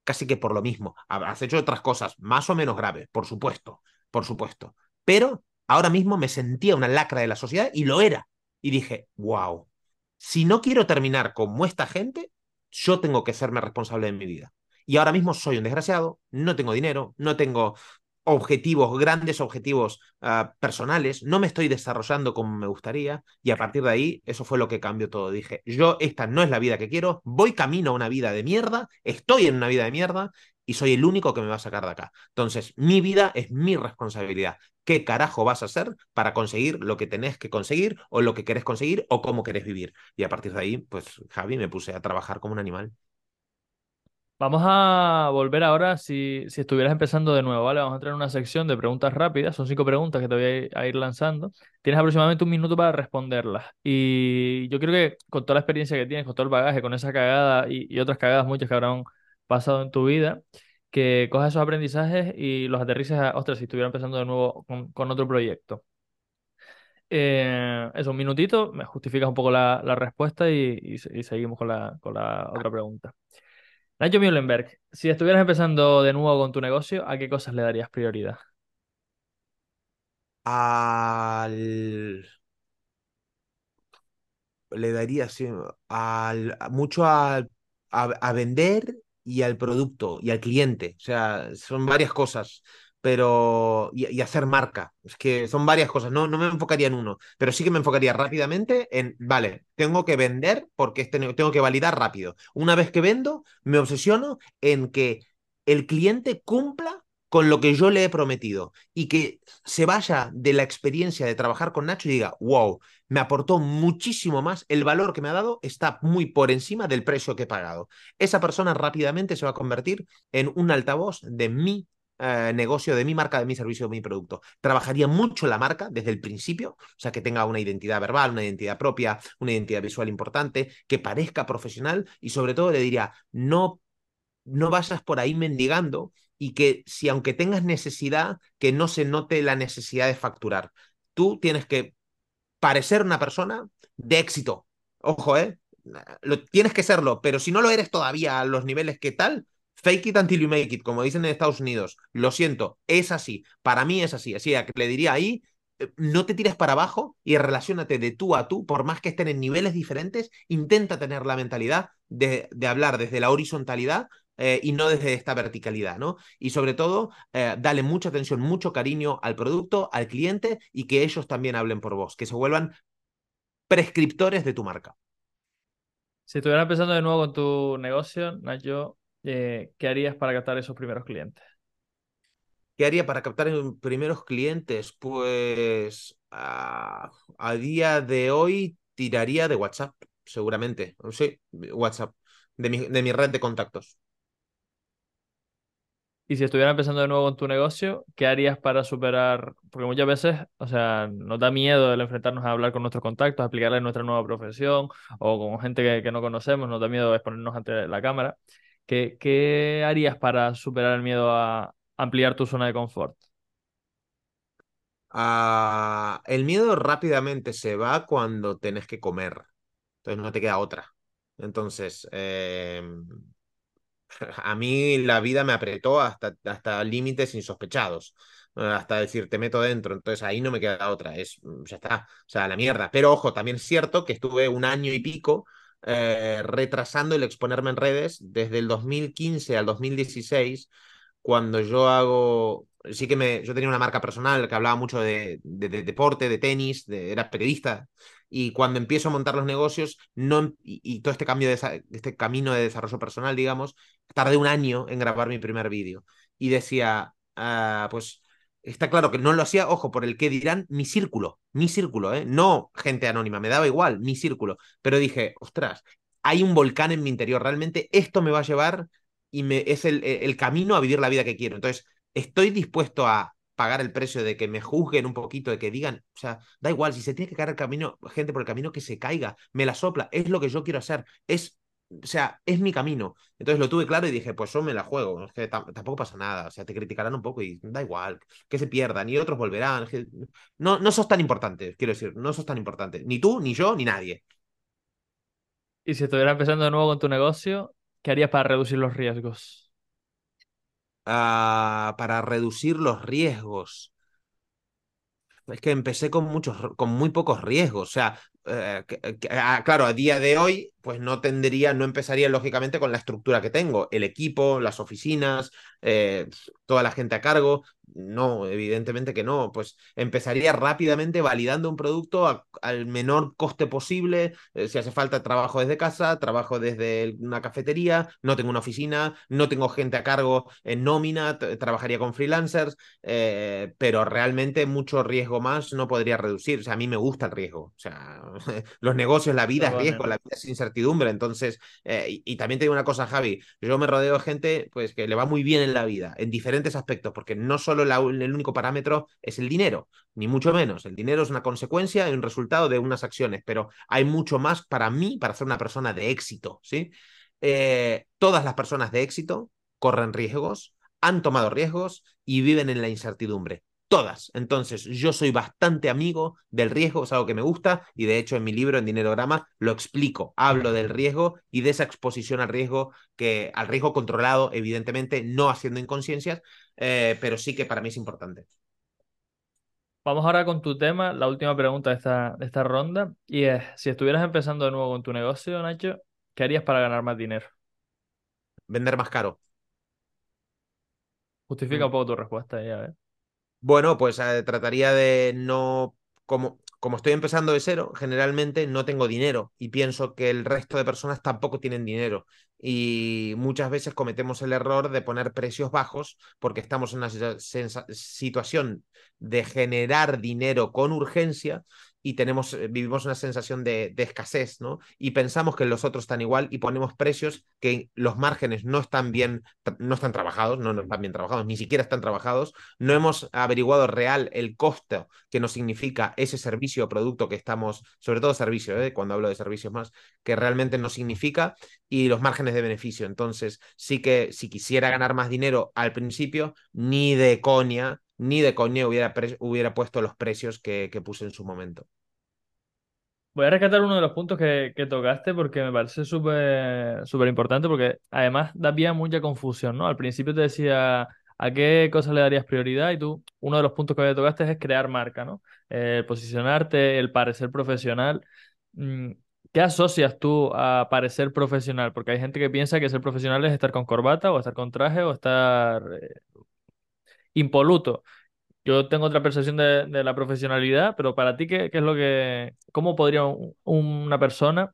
casi que por lo mismo. Has hecho otras cosas más o menos graves, por supuesto, por supuesto. Pero ahora mismo me sentía una lacra de la sociedad y lo era y dije, wow, si no quiero terminar como esta gente, yo tengo que serme responsable de mi vida. Y ahora mismo soy un desgraciado, no tengo dinero, no tengo objetivos, grandes objetivos uh, personales, no me estoy desarrollando como me gustaría y a partir de ahí eso fue lo que cambió todo. Dije, yo esta no es la vida que quiero, voy camino a una vida de mierda, estoy en una vida de mierda y soy el único que me va a sacar de acá. Entonces, mi vida es mi responsabilidad. ¿Qué carajo vas a hacer para conseguir lo que tenés que conseguir o lo que querés conseguir o cómo querés vivir? Y a partir de ahí, pues Javi, me puse a trabajar como un animal.
Vamos a volver ahora, si, si estuvieras empezando de nuevo, ¿vale? Vamos a entrar en una sección de preguntas rápidas, son cinco preguntas que te voy a ir lanzando. Tienes aproximadamente un minuto para responderlas. Y yo creo que con toda la experiencia que tienes, con todo el bagaje, con esa cagada y, y otras cagadas muchas que habrán pasado en tu vida, que cojas esos aprendizajes y los aterrices a, ostras, si estuviera empezando de nuevo con, otro proyecto. Eh, eso, un minutito, me justificas un poco la, la respuesta y, y, seguimos con la, con la otra pregunta. Nacho Mühlenberg, si estuvieras empezando de nuevo con tu negocio, ¿a qué cosas le darías prioridad?
Al... Le daría sí, al... mucho a vender y al producto y al cliente. O sea, son varias cosas, pero. Y, hacer marca. Es que son varias cosas. No, no me enfocaría en uno, pero sí que me enfocaría rápidamente en, vale, tengo que vender porque este, tengo que validar rápido. Una vez que vendo, me obsesiono en que el cliente cumpla con lo que yo le he prometido y que se vaya de la experiencia de trabajar con Nacho y diga, wow, me aportó muchísimo más, el valor que me ha dado está muy por encima del precio que he pagado. Esa persona rápidamente se va a convertir en un altavoz de mi eh, negocio, de mi marca, de mi servicio, de mi producto. Trabajaría mucho la marca desde el principio, o sea, que tenga una identidad verbal, una identidad propia, una identidad visual importante, que parezca profesional y sobre todo le diría, no no vayas por ahí mendigando y que si aunque tengas necesidad, que no se note la necesidad de facturar. Tú tienes que parecer una persona de éxito. Ojo, ¿eh? Lo, tienes que serlo, pero si no lo eres todavía a los niveles que tal, fake it until you make it, como dicen en Estados Unidos. Lo siento, es así. Para mí es así. Así que le diría ahí, no te tires para abajo y relacionate de tú a tú, por más que estén en niveles diferentes, intenta tener la mentalidad de, de hablar desde la horizontalidad eh, y no desde esta verticalidad, ¿no? Y sobre todo, eh, dale mucha atención, mucho cariño al producto, al cliente y que ellos también hablen por vos, que se vuelvan prescriptores de tu marca.
Si estuvieras empezando de nuevo con tu negocio, Nacho, eh, ¿qué harías para captar esos primeros clientes?
¿Qué haría para captar primeros clientes? Pues a, a día de hoy tiraría de WhatsApp, seguramente. Sí, WhatsApp, de mi, de mi red de contactos.
Y si estuviera empezando de nuevo con tu negocio, ¿qué harías para superar? Porque muchas veces, o sea, nos da miedo el enfrentarnos a hablar con nuestros contactos, a explicarles nuestra nueva profesión o con gente que, no conocemos, nos da miedo exponernos ante la cámara. ¿Qué, harías para superar el miedo a ampliar tu zona de confort?
Ah, el miedo rápidamente se va cuando tenés que comer. Entonces no te queda otra. Entonces, eh, a mí la vida me apretó hasta, hasta límites insospechados. Hasta decir, te meto dentro. Entonces ahí no me queda otra. Es, mm, ya está. O sea, la mierda. Pero ojo, también es cierto que estuve un año y pico eh, retrasando el exponerme en redes desde el 2015 al 2016 cuando yo hago, sí que me, yo tenía una marca personal que hablaba mucho de, de, de deporte, de tenis, de, era periodista, y cuando empiezo a montar los negocios, no, y, todo este cambio, de este camino de desarrollo personal, digamos, tardé un año en grabar mi primer vídeo. Y decía, uh, pues está claro que no lo hacía, ojo, por el que dirán mi círculo, mi círculo, ¿eh? no gente anónima, me daba igual, mi círculo. Pero dije, ostras, hay un volcán en mi interior, realmente esto me va a llevar y me, es el, el camino a vivir la vida que quiero. Entonces, estoy dispuesto a pagar el precio de que me juzguen un poquito, de que digan, o sea, da igual, si se tiene que caer el camino, gente por el camino que se caiga, me la sopla, es lo que yo quiero hacer, es, o sea, es mi camino. Entonces lo tuve claro y dije, pues yo me la juego, es que tampoco pasa nada, o sea, te criticarán un poco y da igual, que se pierdan y otros volverán, no, no sos tan importante, quiero decir, no sos tan importante, ni tú, ni yo, ni nadie.
Y si estuvieras empezando de nuevo con tu negocio, ¿qué harías para reducir los riesgos?
Uh, para reducir los riesgos. Es que empecé con muchos, con muy pocos riesgos. O sea, eh, que, ah, claro, a día de hoy, pues no tendría, no empezaría lógicamente con la estructura que tengo, el equipo, las oficinas, eh, toda la gente a cargo. No, evidentemente que no. Pues empezaría rápidamente validando un producto a, al menor coste posible. Eh, si hace falta, trabajo desde casa, trabajo desde una cafetería, no tengo una oficina, no tengo gente a cargo en nómina, trabajaría con freelancers, eh, pero realmente mucho riesgo más no podría reducir. O sea, a mí me gusta el riesgo. O sea, los negocios, la vida es riesgo, la vida es incertidumbre. Entonces, eh, y, y, también te digo una cosa, Javi, yo me rodeo de gente pues que le va muy bien en la vida, en diferentes aspectos, porque no solo el único parámetro es el dinero, ni mucho menos. El dinero es una consecuencia y un resultado de unas acciones, pero hay mucho más para mí, para ser una persona de éxito, ¿sí? Eh, todas las personas de éxito corren riesgos, han tomado riesgos y viven en la incertidumbre todas. Entonces, yo soy bastante amigo del riesgo, es algo que me gusta y de hecho en mi libro, en Dinerograma, lo explico. Hablo del riesgo y de esa exposición al riesgo, que al riesgo controlado, evidentemente, no haciendo inconsciencias, eh, pero sí que para mí es importante.
Vamos ahora con tu tema, la última pregunta de esta, de esta ronda, y es, si estuvieras empezando de nuevo con tu negocio, Nacho, ¿qué harías para ganar más dinero?
Vender más caro.
Justifica mm. un poco tu respuesta ya, ¿eh?
Bueno, pues eh, trataría de no, como, como estoy empezando de cero, generalmente no tengo dinero y pienso que el resto de personas tampoco tienen dinero. Y muchas veces cometemos el error de poner precios bajos porque estamos en una situación de generar dinero con urgencia y tenemos, eh, vivimos una sensación de, escasez, ¿no? Y pensamos que los otros están igual y ponemos precios que los márgenes no están bien, no están trabajados, no, no están bien trabajados, ni siquiera están trabajados, no hemos averiguado real el costo que nos significa ese servicio o producto que estamos, sobre todo servicio, ¿eh? cuando hablo de servicios más, que realmente nos significa y los márgenes de beneficio. Entonces, sí que si quisiera ganar más dinero al principio, ni de coña ni de coña hubiera, hubiera puesto los precios que, que, puse en su momento.
Voy a rescatar uno de los puntos que, que tocaste porque me parece súper importante porque además da pie a mucha confusión, ¿no? Al principio te decía a qué cosas le darías prioridad y tú, uno de los puntos que tocaste es crear marca, ¿no? Eh, posicionarte, el parecer profesional. Mm, ¿Qué asocias tú a parecer profesional? Porque hay gente que piensa que ser profesional es estar con corbata o estar con traje o estar eh, impoluto. Yo tengo otra percepción de, la profesionalidad, pero para ti, ¿qué, es lo que, cómo podría un, una persona,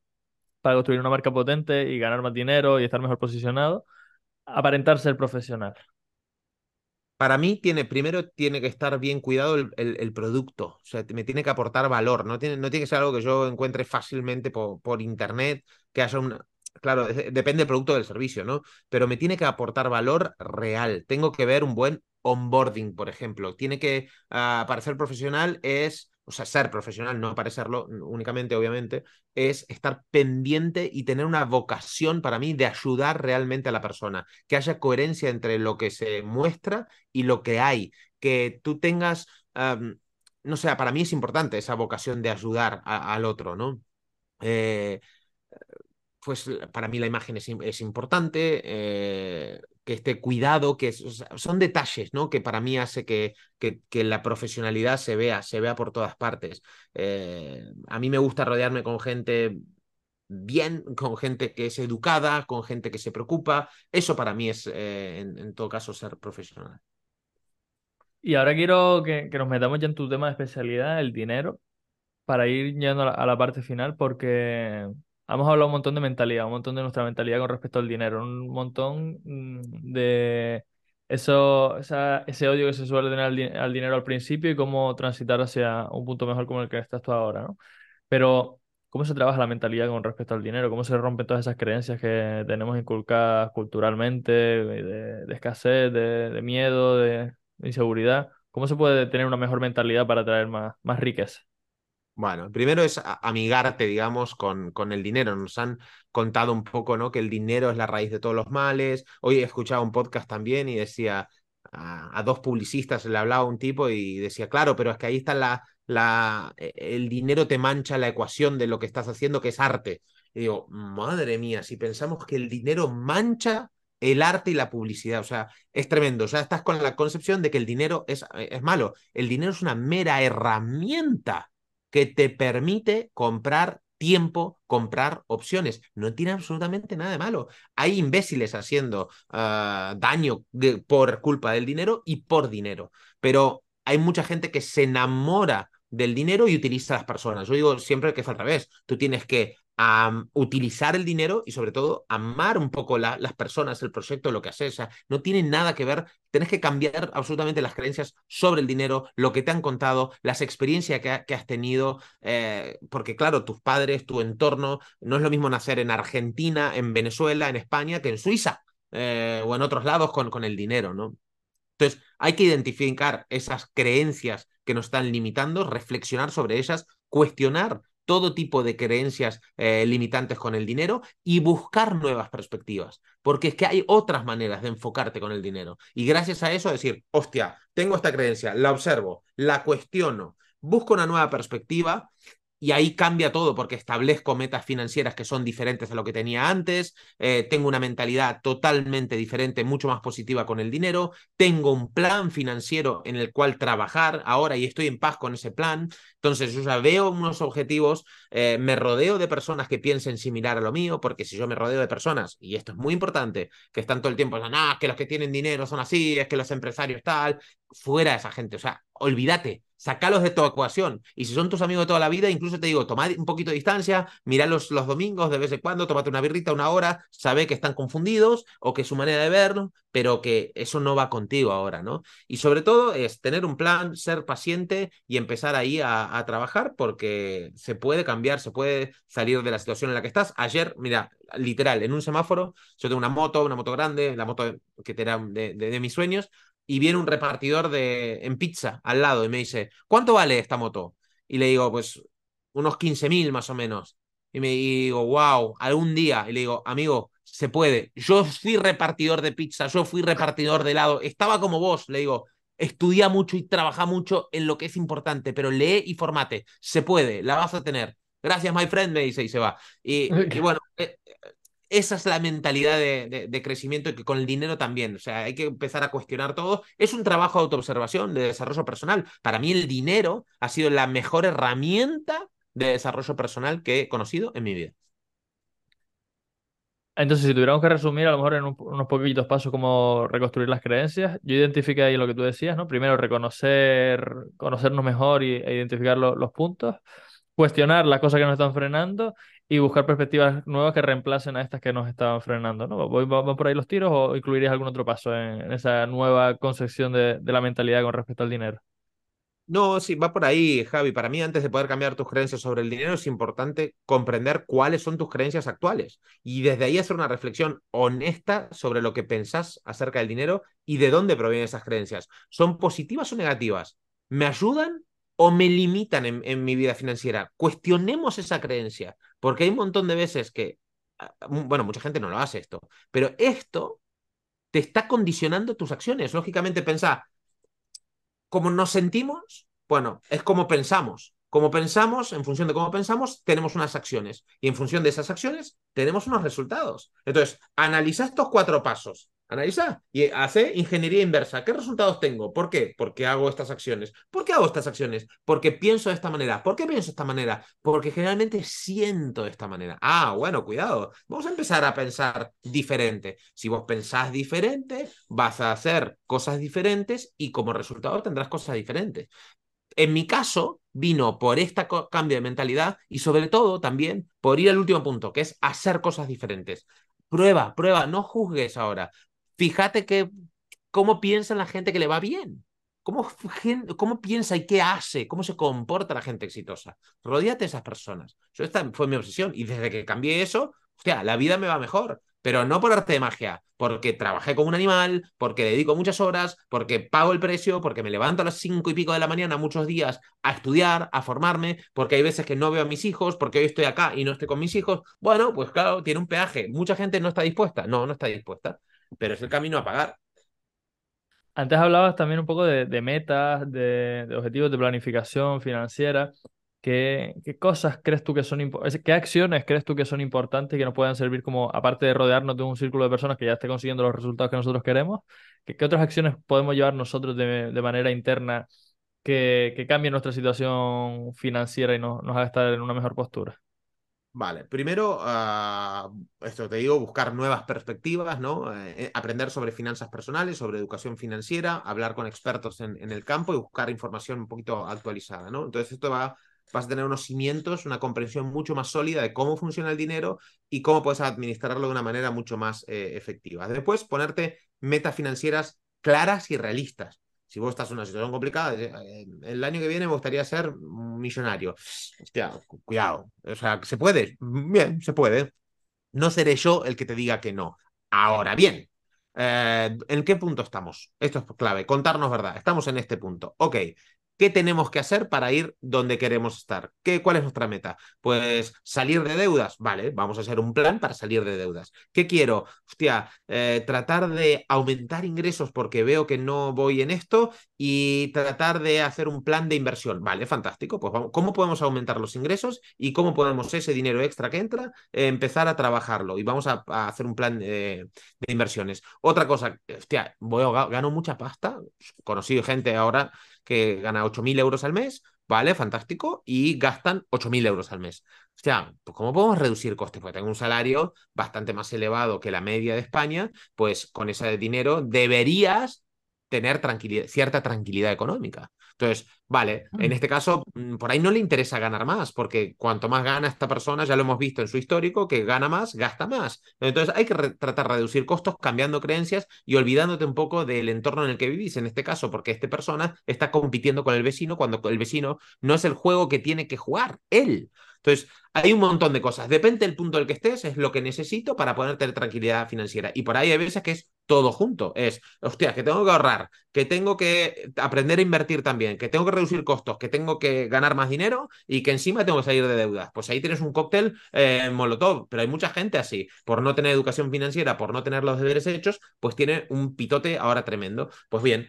para construir una marca potente y ganar más dinero y estar mejor posicionado, aparentar ser profesional?
Para mí, tiene, primero tiene que estar bien cuidado el, producto, o sea, me tiene que aportar valor, no tiene, no tiene que ser algo que yo encuentre fácilmente por, por internet, que haya una, claro, depende del producto del servicio, ¿no? Pero me tiene que aportar valor real. Tengo que ver un buen onboarding, por ejemplo. Tiene que, uh, para ser profesional, es o sea, ser profesional, no parecerlo únicamente, obviamente, es estar pendiente y tener una vocación para mí de ayudar realmente a la persona, que haya coherencia entre lo que se muestra y lo que hay, que tú tengas, no sé, para mí es importante esa vocación de ayudar al otro, ¿no? Eh, pues para mí la imagen es, importante, eh, que esté cuidado, que son detalles, ¿no? Que para mí hace que, que, la profesionalidad se vea, se vea por todas partes. Eh, a mí me gusta rodearme con gente bien, con gente que es educada, con gente que se preocupa. Eso para mí es, eh, en, todo caso, ser profesional.
Y ahora quiero que, nos metamos ya en tu tema de especialidad, el dinero, para ir yendo a la parte final, porque Hemos hablado un montón de mentalidad, un montón de nuestra mentalidad con respecto al dinero, un montón mm, de eso, ese odio que se suele tener al, dinero al principio y cómo transitar hacia un punto mejor como el que estás tú ahora, ¿no? Pero, ¿cómo se trabaja la mentalidad con respecto al dinero? ¿Cómo se rompen todas esas creencias que tenemos inculcadas culturalmente, de, escasez, de, miedo, de, inseguridad? ¿Cómo se puede tener una mejor mentalidad para traer más, más riqueza?
Bueno, primero es amigarte, digamos, con, con el dinero. Nos han contado un poco, ¿no? Que el dinero es la raíz de todos los males. Hoy he escuchado un podcast también y decía, a, dos publicistas le hablaba un tipo y decía, claro, pero es que ahí está la, la, e, el dinero te mancha la ecuación de lo que estás haciendo, que es arte. Y digo, madre mía, si pensamos que el dinero mancha el arte y la publicidad. O sea, es tremendo. Sea, estás con la concepción de que el dinero es, es malo. El dinero es una mera herramienta que te permite comprar tiempo, comprar opciones. No tiene absolutamente nada de malo. Hay imbéciles haciendo ah, daño por culpa del dinero y por dinero, pero hay mucha gente que se enamora del dinero y utiliza a las personas. Yo digo siempre que es al revés. Tú tienes que a utilizar el dinero y sobre todo amar un poco las personas, el proyecto, lo que haces. O sea, no tiene nada que ver, tienes que cambiar absolutamente las creencias sobre el dinero, lo que te han contado, las experiencias que, has tenido, eh, porque claro, tus padres, tu entorno, no es lo mismo nacer en Argentina, en Venezuela, en España, que en Suiza eh, o en otros lados con, con el dinero, ¿no? Entonces, hay que identificar esas creencias que nos están limitando, reflexionar sobre ellas, cuestionar todo tipo de creencias eh, limitantes con el dinero y buscar nuevas perspectivas, porque es que hay otras maneras de enfocarte con el dinero. Y gracias a eso decir, hostia, tengo esta creencia, la observo, la cuestiono, busco una nueva perspectiva y ahí cambia todo porque establezco metas financieras que son diferentes a lo que tenía antes, eh, tengo una mentalidad totalmente diferente, mucho más positiva con el dinero, tengo un plan financiero en el cual trabajar ahora y estoy en paz con ese plan. Entonces, yo ya veo unos objetivos, eh, me rodeo de personas que piensen similar a lo mío, porque si yo me rodeo de personas, y esto es muy importante, que están todo el tiempo, ah, que los que tienen dinero son así, es que los empresarios tal, fuera esa gente, o sea, olvídate, sacalos de tu ecuación. Y si son tus amigos de toda la vida, incluso te digo, toma un poquito de distancia, miralos los domingos de vez en cuando, tómate una birrita una hora, sabe que están confundidos o que es su manera de verlo, pero que eso no va contigo ahora, ¿no? Y sobre todo es tener un plan, ser paciente y empezar ahí a, trabajar porque se puede cambiar, se puede salir de la situación en la que estás. Ayer, mira, literal, en un semáforo, yo tengo una moto, una moto grande, la moto que era de, de mis sueños, y viene un repartidor de, en pizza al lado y me dice, ¿cuánto vale esta moto? Y le digo, pues unos 15.000 más o menos. Y me digo, wow, algún día. Y le digo, amigo, se puede. Yo fui repartidor de pizza, yo fui repartidor de helado. Estaba como vos, le digo, estudia mucho y trabaja mucho en lo que es importante, pero lee y formate. Se puede, la vas a tener. Gracias, my friend, me dice y se va. Y, y bueno, eh, esa es la mentalidad de, crecimiento y que con el dinero también. O sea, hay que empezar a cuestionar todo. Es un trabajo de autoobservación, de desarrollo personal. Para mí el dinero ha sido la mejor herramienta de desarrollo personal que he conocido en mi vida.
Entonces, si tuviéramos que resumir a lo mejor en unos poquitos pasos cómo reconstruir las creencias, yo identifiqué ahí lo que tú decías, ¿no? Primero, reconocer, conocernos mejor y, e identificar los puntos, cuestionar las cosas que nos están frenando y buscar perspectivas nuevas que reemplacen a estas que nos estaban frenando, ¿no? ¿Van por ahí los tiros o incluirías algún otro paso en, esa nueva concepción de, la mentalidad con respecto al dinero?
No, sí, va por ahí, Javi. Para mí, antes de poder cambiar tus creencias sobre el dinero, es importante comprender cuáles son tus creencias actuales y desde ahí hacer una reflexión honesta sobre lo que pensás acerca del dinero y de dónde provienen esas creencias. ¿Son positivas o negativas? ¿Me ayudan o me limitan en, en mi vida financiera. Cuestionemos esa creencia, porque hay un montón de veces que, ah, bueno, mucha gente no lo hace esto, pero esto te está condicionando tus acciones. Lógicamente, pensá, como nos sentimos, bueno, es como pensamos. Como pensamos, en función de cómo pensamos, tenemos unas acciones. Y en función de esas acciones, tenemos unos resultados. Entonces, analiza estos cuatro pasos. Analiza y hace ingeniería inversa. ¿Qué resultados tengo? ¿Por qué? Porque hago estas acciones. ¿Por qué hago estas acciones? Porque pienso de esta manera. ¿Por qué pienso de esta manera? Porque generalmente siento de esta manera. Ah, bueno, cuidado. Vamos a empezar a pensar diferente. Si vos pensás diferente, vas a hacer cosas diferentes y como resultado tendrás cosas diferentes. En mi caso, vino por este cambio de mentalidad y sobre todo también por ir al último punto, que es hacer cosas diferentes. Prueba, prueba, no juzgues ahora. Fíjate que, cómo piensa la gente que le va bien. ¿Cómo, ¿Cómo piensa y qué hace? ¿Cómo se comporta la gente exitosa? Rodíate de esas personas. Eso esta fue mi obsesión. Y desde que cambié eso, hostia, la vida me va mejor pero no por arte de magia, porque trabajé como un animal, porque dedico muchas horas, porque pago el precio, porque me levanto a las cinco y pico de la mañana muchos días a estudiar, a formarme, porque hay veces que no veo a mis hijos, porque hoy estoy acá y no estoy con mis hijos. Bueno, pues claro, tiene un peaje. Mucha gente no está dispuesta. No, no está dispuesta, pero es el camino a pagar.
Antes hablabas también un poco de, metas, de, objetivos de planificación financiera. ¿Qué, cosas crees tú que son? ¿Qué acciones crees tú que son importantes y que nos puedan servir como, aparte de rodearnos de un círculo de personas que ya esté consiguiendo los resultados que nosotros queremos, ¿qué, otras acciones podemos llevar nosotros de, manera interna que, que cambien nuestra situación financiera y nos haga estar en una mejor postura?
Vale, primero, uh, esto te digo, buscar nuevas perspectivas, ¿no? Eh, eh, aprender sobre finanzas personales, sobre educación financiera, hablar con expertos en, el campo y buscar información un poquito actualizada, ¿no? Entonces, esto va vas a tener unos cimientos, una comprensión mucho más sólida de cómo funciona el dinero y cómo puedes administrarlo de una manera mucho más eh, efectiva. Después, ponerte metas financieras claras y realistas. Si vos estás en una situación complicada, eh, el año que viene me gustaría ser millonario. Hostia, cuidado. O sea, ¿se puede? Bien, se puede. No seré yo el que te diga que no. Ahora bien, eh, ¿en qué punto estamos? Esto es clave, contarnos verdad. Estamos en este punto. Ok, ¿Qué tenemos que hacer para ir donde queremos estar? ¿Qué, ¿Cuál es nuestra meta? Pues salir de deudas. Vale, vamos a hacer un plan para salir de deudas. ¿Qué quiero? Hostia, eh, tratar de aumentar ingresos porque veo que no voy en esto y tratar de hacer un plan de inversión. Vale, fantástico. Pues ¿cómo podemos aumentar los ingresos y cómo podemos ese dinero extra que entra empezar a trabajarlo? Y vamos a, hacer un plan de inversiones. Otra cosa, hostia, gano mucha pasta. Conocí gente ahora que gana 8.000 euros al mes, ¿vale? Fantástico, y gastan 8.000 euros al mes. O sea, pues ¿cómo podemos reducir costes? Porque tengo un salario bastante más elevado que la media de España, pues con ese dinero deberías tener cierta tranquilidad económica. Entonces, vale, en mm. este caso, mm, por ahí no le interesa ganar más, porque cuanto más gana esta persona, ya lo hemos visto en su histórico, que gana más, gasta más. Entonces, hay que tratar de reducir costos cambiando creencias y olvidándote un poco del entorno en el que vivís, en este caso, porque esta persona está compitiendo con el vecino cuando el vecino no es el juego que tiene que jugar, él. Entonces, hay un montón de cosas. Depende del punto del que estés, es lo que necesito para poder tener tranquilidad financiera. Y por ahí hay veces que es todo junto. Es, hostia, que tengo que ahorrar, que tengo que aprender a invertir también, que tengo que reducir costos, que tengo que ganar más dinero y que encima tengo que salir de deudas. Pues ahí tienes un cóctel eh, molotov, pero hay mucha gente así, por no tener educación financiera, por no tener los deberes hechos, pues tiene un pitote ahora tremendo. Pues bien,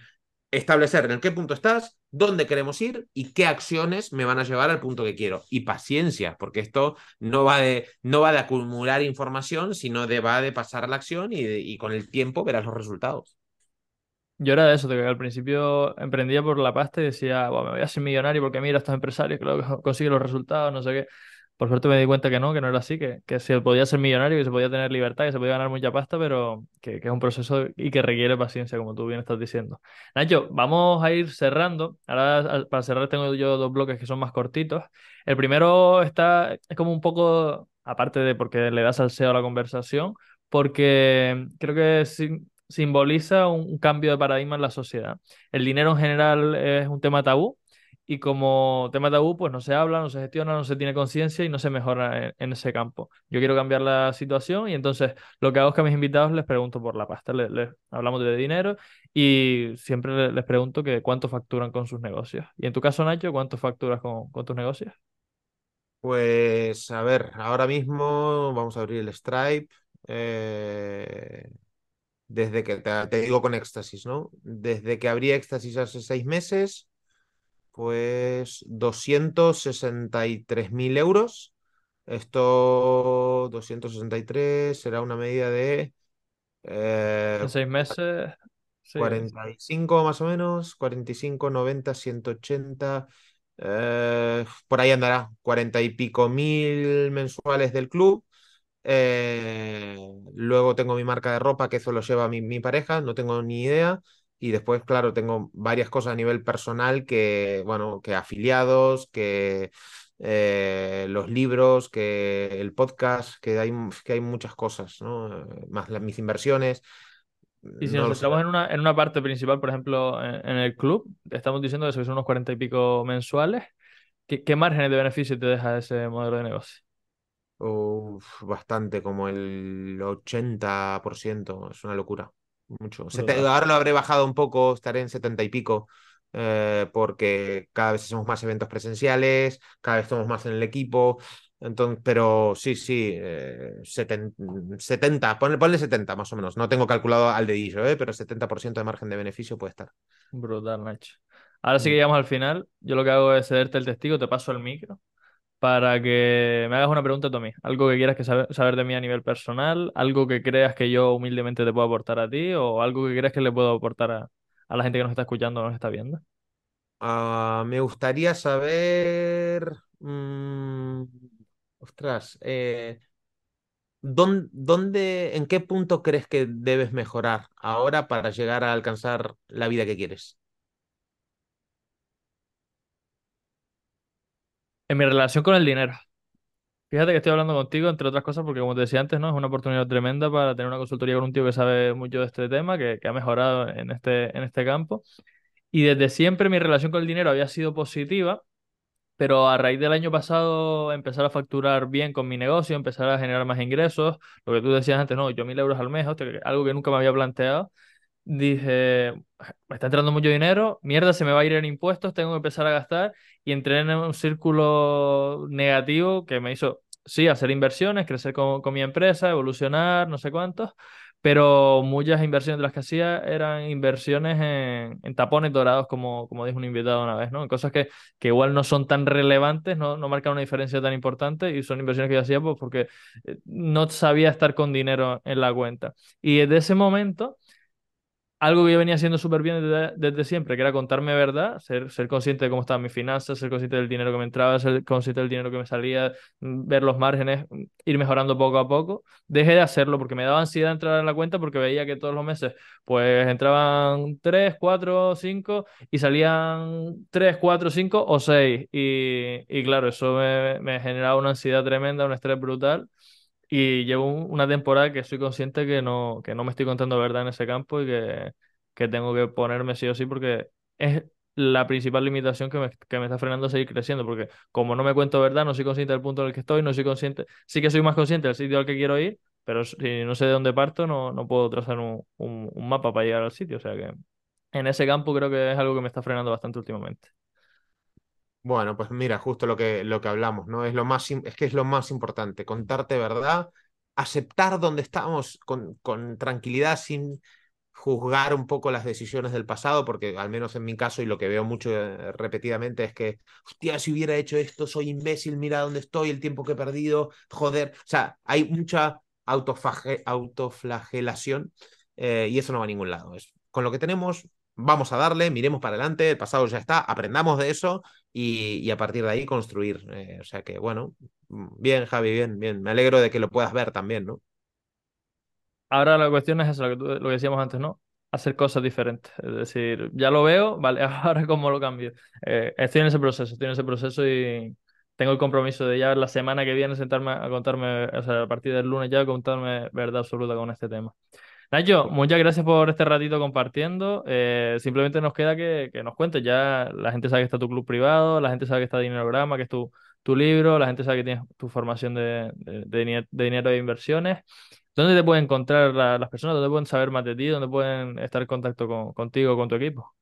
establecer en qué punto estás, dónde queremos ir y qué acciones me van a llevar al punto que quiero. Y paciencia, porque esto no va de, no va de acumular información, sino de va de pasar la acción y, con el tiempo verás los resultados.
Yo era de eso, de que al principio emprendía por la pasta y decía, me voy a ser millonario porque mira estos empresarios luego consiguen los resultados, no sé qué. Por suerte me di cuenta que no, que no era así, que, que se podía ser millonario, que se podía tener libertad, que se podía ganar mucha pasta, pero que, que, es un proceso y que requiere paciencia, como tú bien estás diciendo. Nacho, vamos a ir cerrando. Ahora, para cerrar, tengo yo dos bloques que son más cortitos. El primero está, es como un poco, aparte de porque le das al SEO a la conversación, porque creo que simboliza un cambio de paradigma en la sociedad. El dinero en general es un tema tabú y como tema tabú, pues no se habla, no se gestiona, no se tiene conciencia y no se mejora en, ese campo. Yo quiero cambiar la situación y entonces lo que hago es que a mis invitados les pregunto por la pasta, les, hablamos de dinero y siempre les, pregunto que cuánto facturan con sus negocios. Y en tu caso, Nacho, ¿cuánto facturas con, tus negocios?
Pues a ver, ahora mismo vamos a abrir el Stripe. Eh, desde que te, digo con éxtasis, ¿no? Desde que abrí éxtasis hace seis meses, pues 263.000 euros. Esto, 263, será una medida de...
Eh, en seis meses...
45 más o menos, 45, 90, 180, por ahí andará, 40 y pico mil mensuales del club. Eh, luego tengo mi marca de ropa, que eso lo lleva mi, mi pareja, no tengo ni idea. Y después, claro, tengo varias cosas a nivel personal que, bueno, que afiliados, que eh, los libros, que el podcast, que hay, que hay muchas cosas, ¿no? Más las, mis inversiones.
Y si nos centramos en una, en una parte principal, por ejemplo, en, el club, estamos diciendo que son unos cuarenta y pico mensuales. ¿Qué, ¿Qué márgenes de beneficio te deja ese modelo de negocio?
bastante, como el 80%, es una locura. Mucho. ahora lo habré bajado un poco, estaré en 70 y pico, eh, porque cada vez hacemos más eventos presenciales, cada vez somos más en el equipo. Entonces, pero sí, sí, 70, eh, ponle, 70 más o menos. No tengo calculado al dedillo, ¿eh? pero 70% de margen de beneficio puede estar.
Brutal, Nacho. Ahora sí que mm. llegamos al final. Yo lo que hago es cederte el testigo, te paso el micro para que me hagas una pregunta tú a mí. Algo que quieras que saber, de mí a nivel personal, algo que creas que yo humildemente te puedo aportar a ti o algo que creas que le puedo aportar a, la gente que nos está escuchando o nos está viendo.
Ah, me gustaría saber... Mm, ostras, eh, ¿dónde, en qué punto crees que debes mejorar ahora para llegar a alcanzar la vida que quieres?
En mi relación con el dinero. Fíjate que estoy hablando contigo, entre otras cosas, porque como te decía antes, ¿no? Es una oportunidad tremenda para tener una consultoría con un tío que sabe mucho de este tema, que, ha mejorado en este, en este campo. Y desde siempre mi relación con el dinero había sido positiva, pero a raíz del año pasado empezar a facturar bien con mi negocio, empezar a generar más ingresos, lo que tú decías antes, no, yo mil euros al mes, algo que nunca me había planteado, dije, me está entrando mucho dinero, mierda, se me va a ir en impuestos, tengo que empezar a gastar y entré en un círculo negativo que me hizo, sí, hacer inversiones, crecer con, mi empresa, evolucionar, no sé cuántos, pero muchas inversiones de las que hacía eran inversiones en, tapones dorados, como, como dijo un invitado una vez, ¿no? En cosas que, que igual no son tan relevantes, no, no marcan una diferencia tan importante y son inversiones que yo hacía pues, porque eh, no sabía estar con dinero en la cuenta. Y desde ese momento algo que yo venía haciendo súper bien desde, siempre, que era contarme verdad, ser, ser consciente de cómo estaban mis finanzas, ser consciente del dinero que me entraba, ser consciente del dinero que me salía, mm, ver los márgenes, mm, ir mejorando poco a poco. Dejé de hacerlo porque me daba ansiedad entrar en la cuenta porque veía que todos los meses pues entraban 3, 4, 5 y salían 3, 4, 5 o 6. Y, y claro, eso me, me generaba una ansiedad tremenda, un estrés brutal. Y llevo una temporada que soy consciente que no, que no me estoy contando verdad en ese campo y que, que tengo que ponerme sí o sí porque es la principal limitación que me, que me está frenando a seguir creciendo. Porque como no me cuento verdad, no soy consciente del punto en el que estoy, no soy consciente, sí que soy más consciente del sitio al que quiero ir, pero si no sé de dónde parto, no, no puedo trazar un, un, un mapa para llegar al sitio. O sea que en ese campo creo que es algo que me está frenando bastante últimamente.
Bueno, pues mira, justo lo que, lo que hablamos, ¿no? Es, lo más, es que es lo más importante, contarte verdad, aceptar donde estamos con, con tranquilidad, sin juzgar un poco las decisiones del pasado, porque al menos en mi caso, y lo que veo mucho eh, repetidamente, es que, hostia, si hubiera hecho esto, soy imbécil, mira dónde estoy, el tiempo que he perdido, joder. O sea, hay mucha autoflagelación eh, y eso no va a ningún lado. Es, con lo que tenemos, vamos a darle, miremos para adelante, el pasado ya está, aprendamos de eso y, a partir de ahí construir. Eh, o sea que, bueno, bien, Javi, bien, bien. Me alegro de que lo puedas ver también, ¿no?
Ahora la cuestión es eso, lo que, lo que decíamos antes, ¿no? Hacer cosas diferentes. Es decir, ya lo veo, vale, ahora cómo lo cambio. Eh, estoy en ese proceso, estoy en ese proceso y tengo el compromiso de ya la semana que viene sentarme a contarme, o sea, a partir del lunes ya contarme verdad absoluta con este tema. Nacho, muchas gracias por este ratito compartiendo. Eh, simplemente nos queda que, nos cuentes. Ya la gente sabe que está tu club privado, la gente sabe que está Dinerograma, que es tu, tu libro, la gente sabe que tienes tu formación de, dinero de inversiones. ¿Dónde te pueden encontrar las personas? ¿Dónde pueden saber más de ti? ¿Dónde pueden estar en contacto con, contigo, con tu equipo?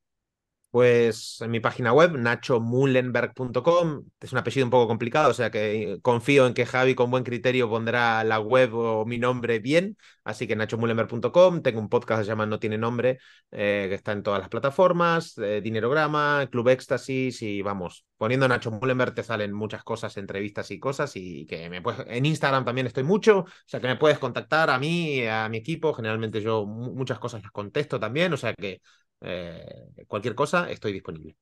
Pues en mi página web, nachomullenberg.com, es un apellido un poco complicado, o sea que confío en que Javi con buen criterio pondrá la web o mi nombre bien, así que nachomullenberg.com, tengo un podcast que se llama No Tiene Nombre, eh, que está en todas las plataformas, eh, Dinerograma, Club Éxtasis y vamos, poniendo Nacho Mullenberg te salen muchas cosas, entrevistas y cosas y que me puedes, en Instagram también estoy mucho, o sea que me puedes contactar a mí, a mi equipo, generalmente yo muchas cosas las contesto también, o sea que eh, cualquier cosa, estoy disponible.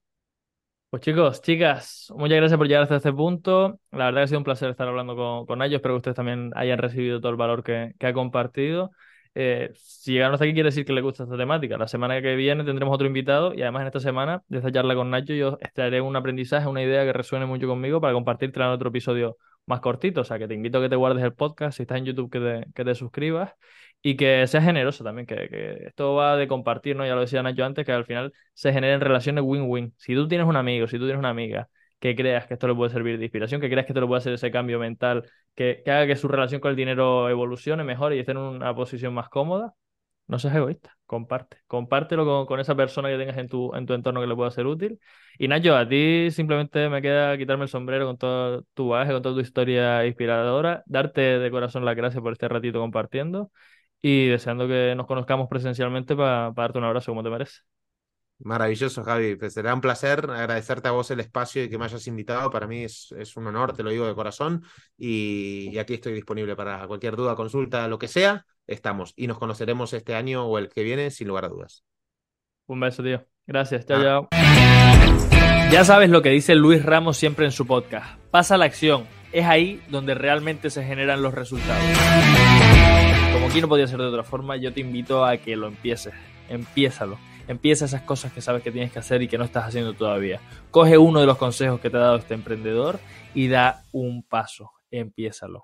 Pues chicos, chicas, muchas gracias por llegar hasta este punto. La verdad que ha sido un placer estar hablando con, con ellos. Espero que ustedes también hayan recibido todo el valor que, que ha compartido. Eh, si llegaron hasta aquí quiere decir que les gusta esta temática. La semana que viene tendremos otro invitado y además en esta semana de esta charla con Nacho yo extraeré un aprendizaje, una idea que resuene mucho conmigo para compartirte en otro episodio más cortito. O sea, que te invito a que te guardes el podcast, si estás en YouTube que te, que te suscribas y que seas generoso también, que, que, esto va de compartir, ¿no? Ya lo decía Nacho antes, que al final se generen relaciones win-win. Si tú tienes un amigo, si tú tienes una amiga que creas que esto le puede servir de inspiración, que creas que esto le puede hacer ese cambio mental, que, que haga que su relación con el dinero evolucione mejor y esté en una posición más cómoda, no seas egoísta, comparte. Compártelo con, con, esa persona que tengas en tu, en tu entorno que le pueda ser útil. Y Nacho, a ti simplemente me queda quitarme el sombrero con todo tu bagaje, con toda tu historia inspiradora, darte de corazón las gracias por este ratito compartiendo y deseando que nos conozcamos presencialmente para darte un abrazo como te merece.
Maravilloso, Javi. Pues será un placer agradecerte a vos el espacio y que me hayas invitado. Para mí es, es un honor, te lo digo de corazón. Y, y, aquí estoy disponible para cualquier duda, consulta, lo que sea. Estamos. Y nos conoceremos este año o el que viene, sin lugar a dudas.
Un beso, tío. Gracias. Chao, ah. chao. Ya sabes lo que dice Luis Ramos siempre en su podcast. Pasa la acción. Es ahí donde realmente se generan los resultados. Como aquí no podía ser de otra forma, yo te invito a que lo empieces. Empiézalo Empieza esas cosas que sabes que tienes que hacer y que no estás haciendo todavía. Coge uno de los consejos que te ha dado este emprendedor y da un paso. Empiézalo.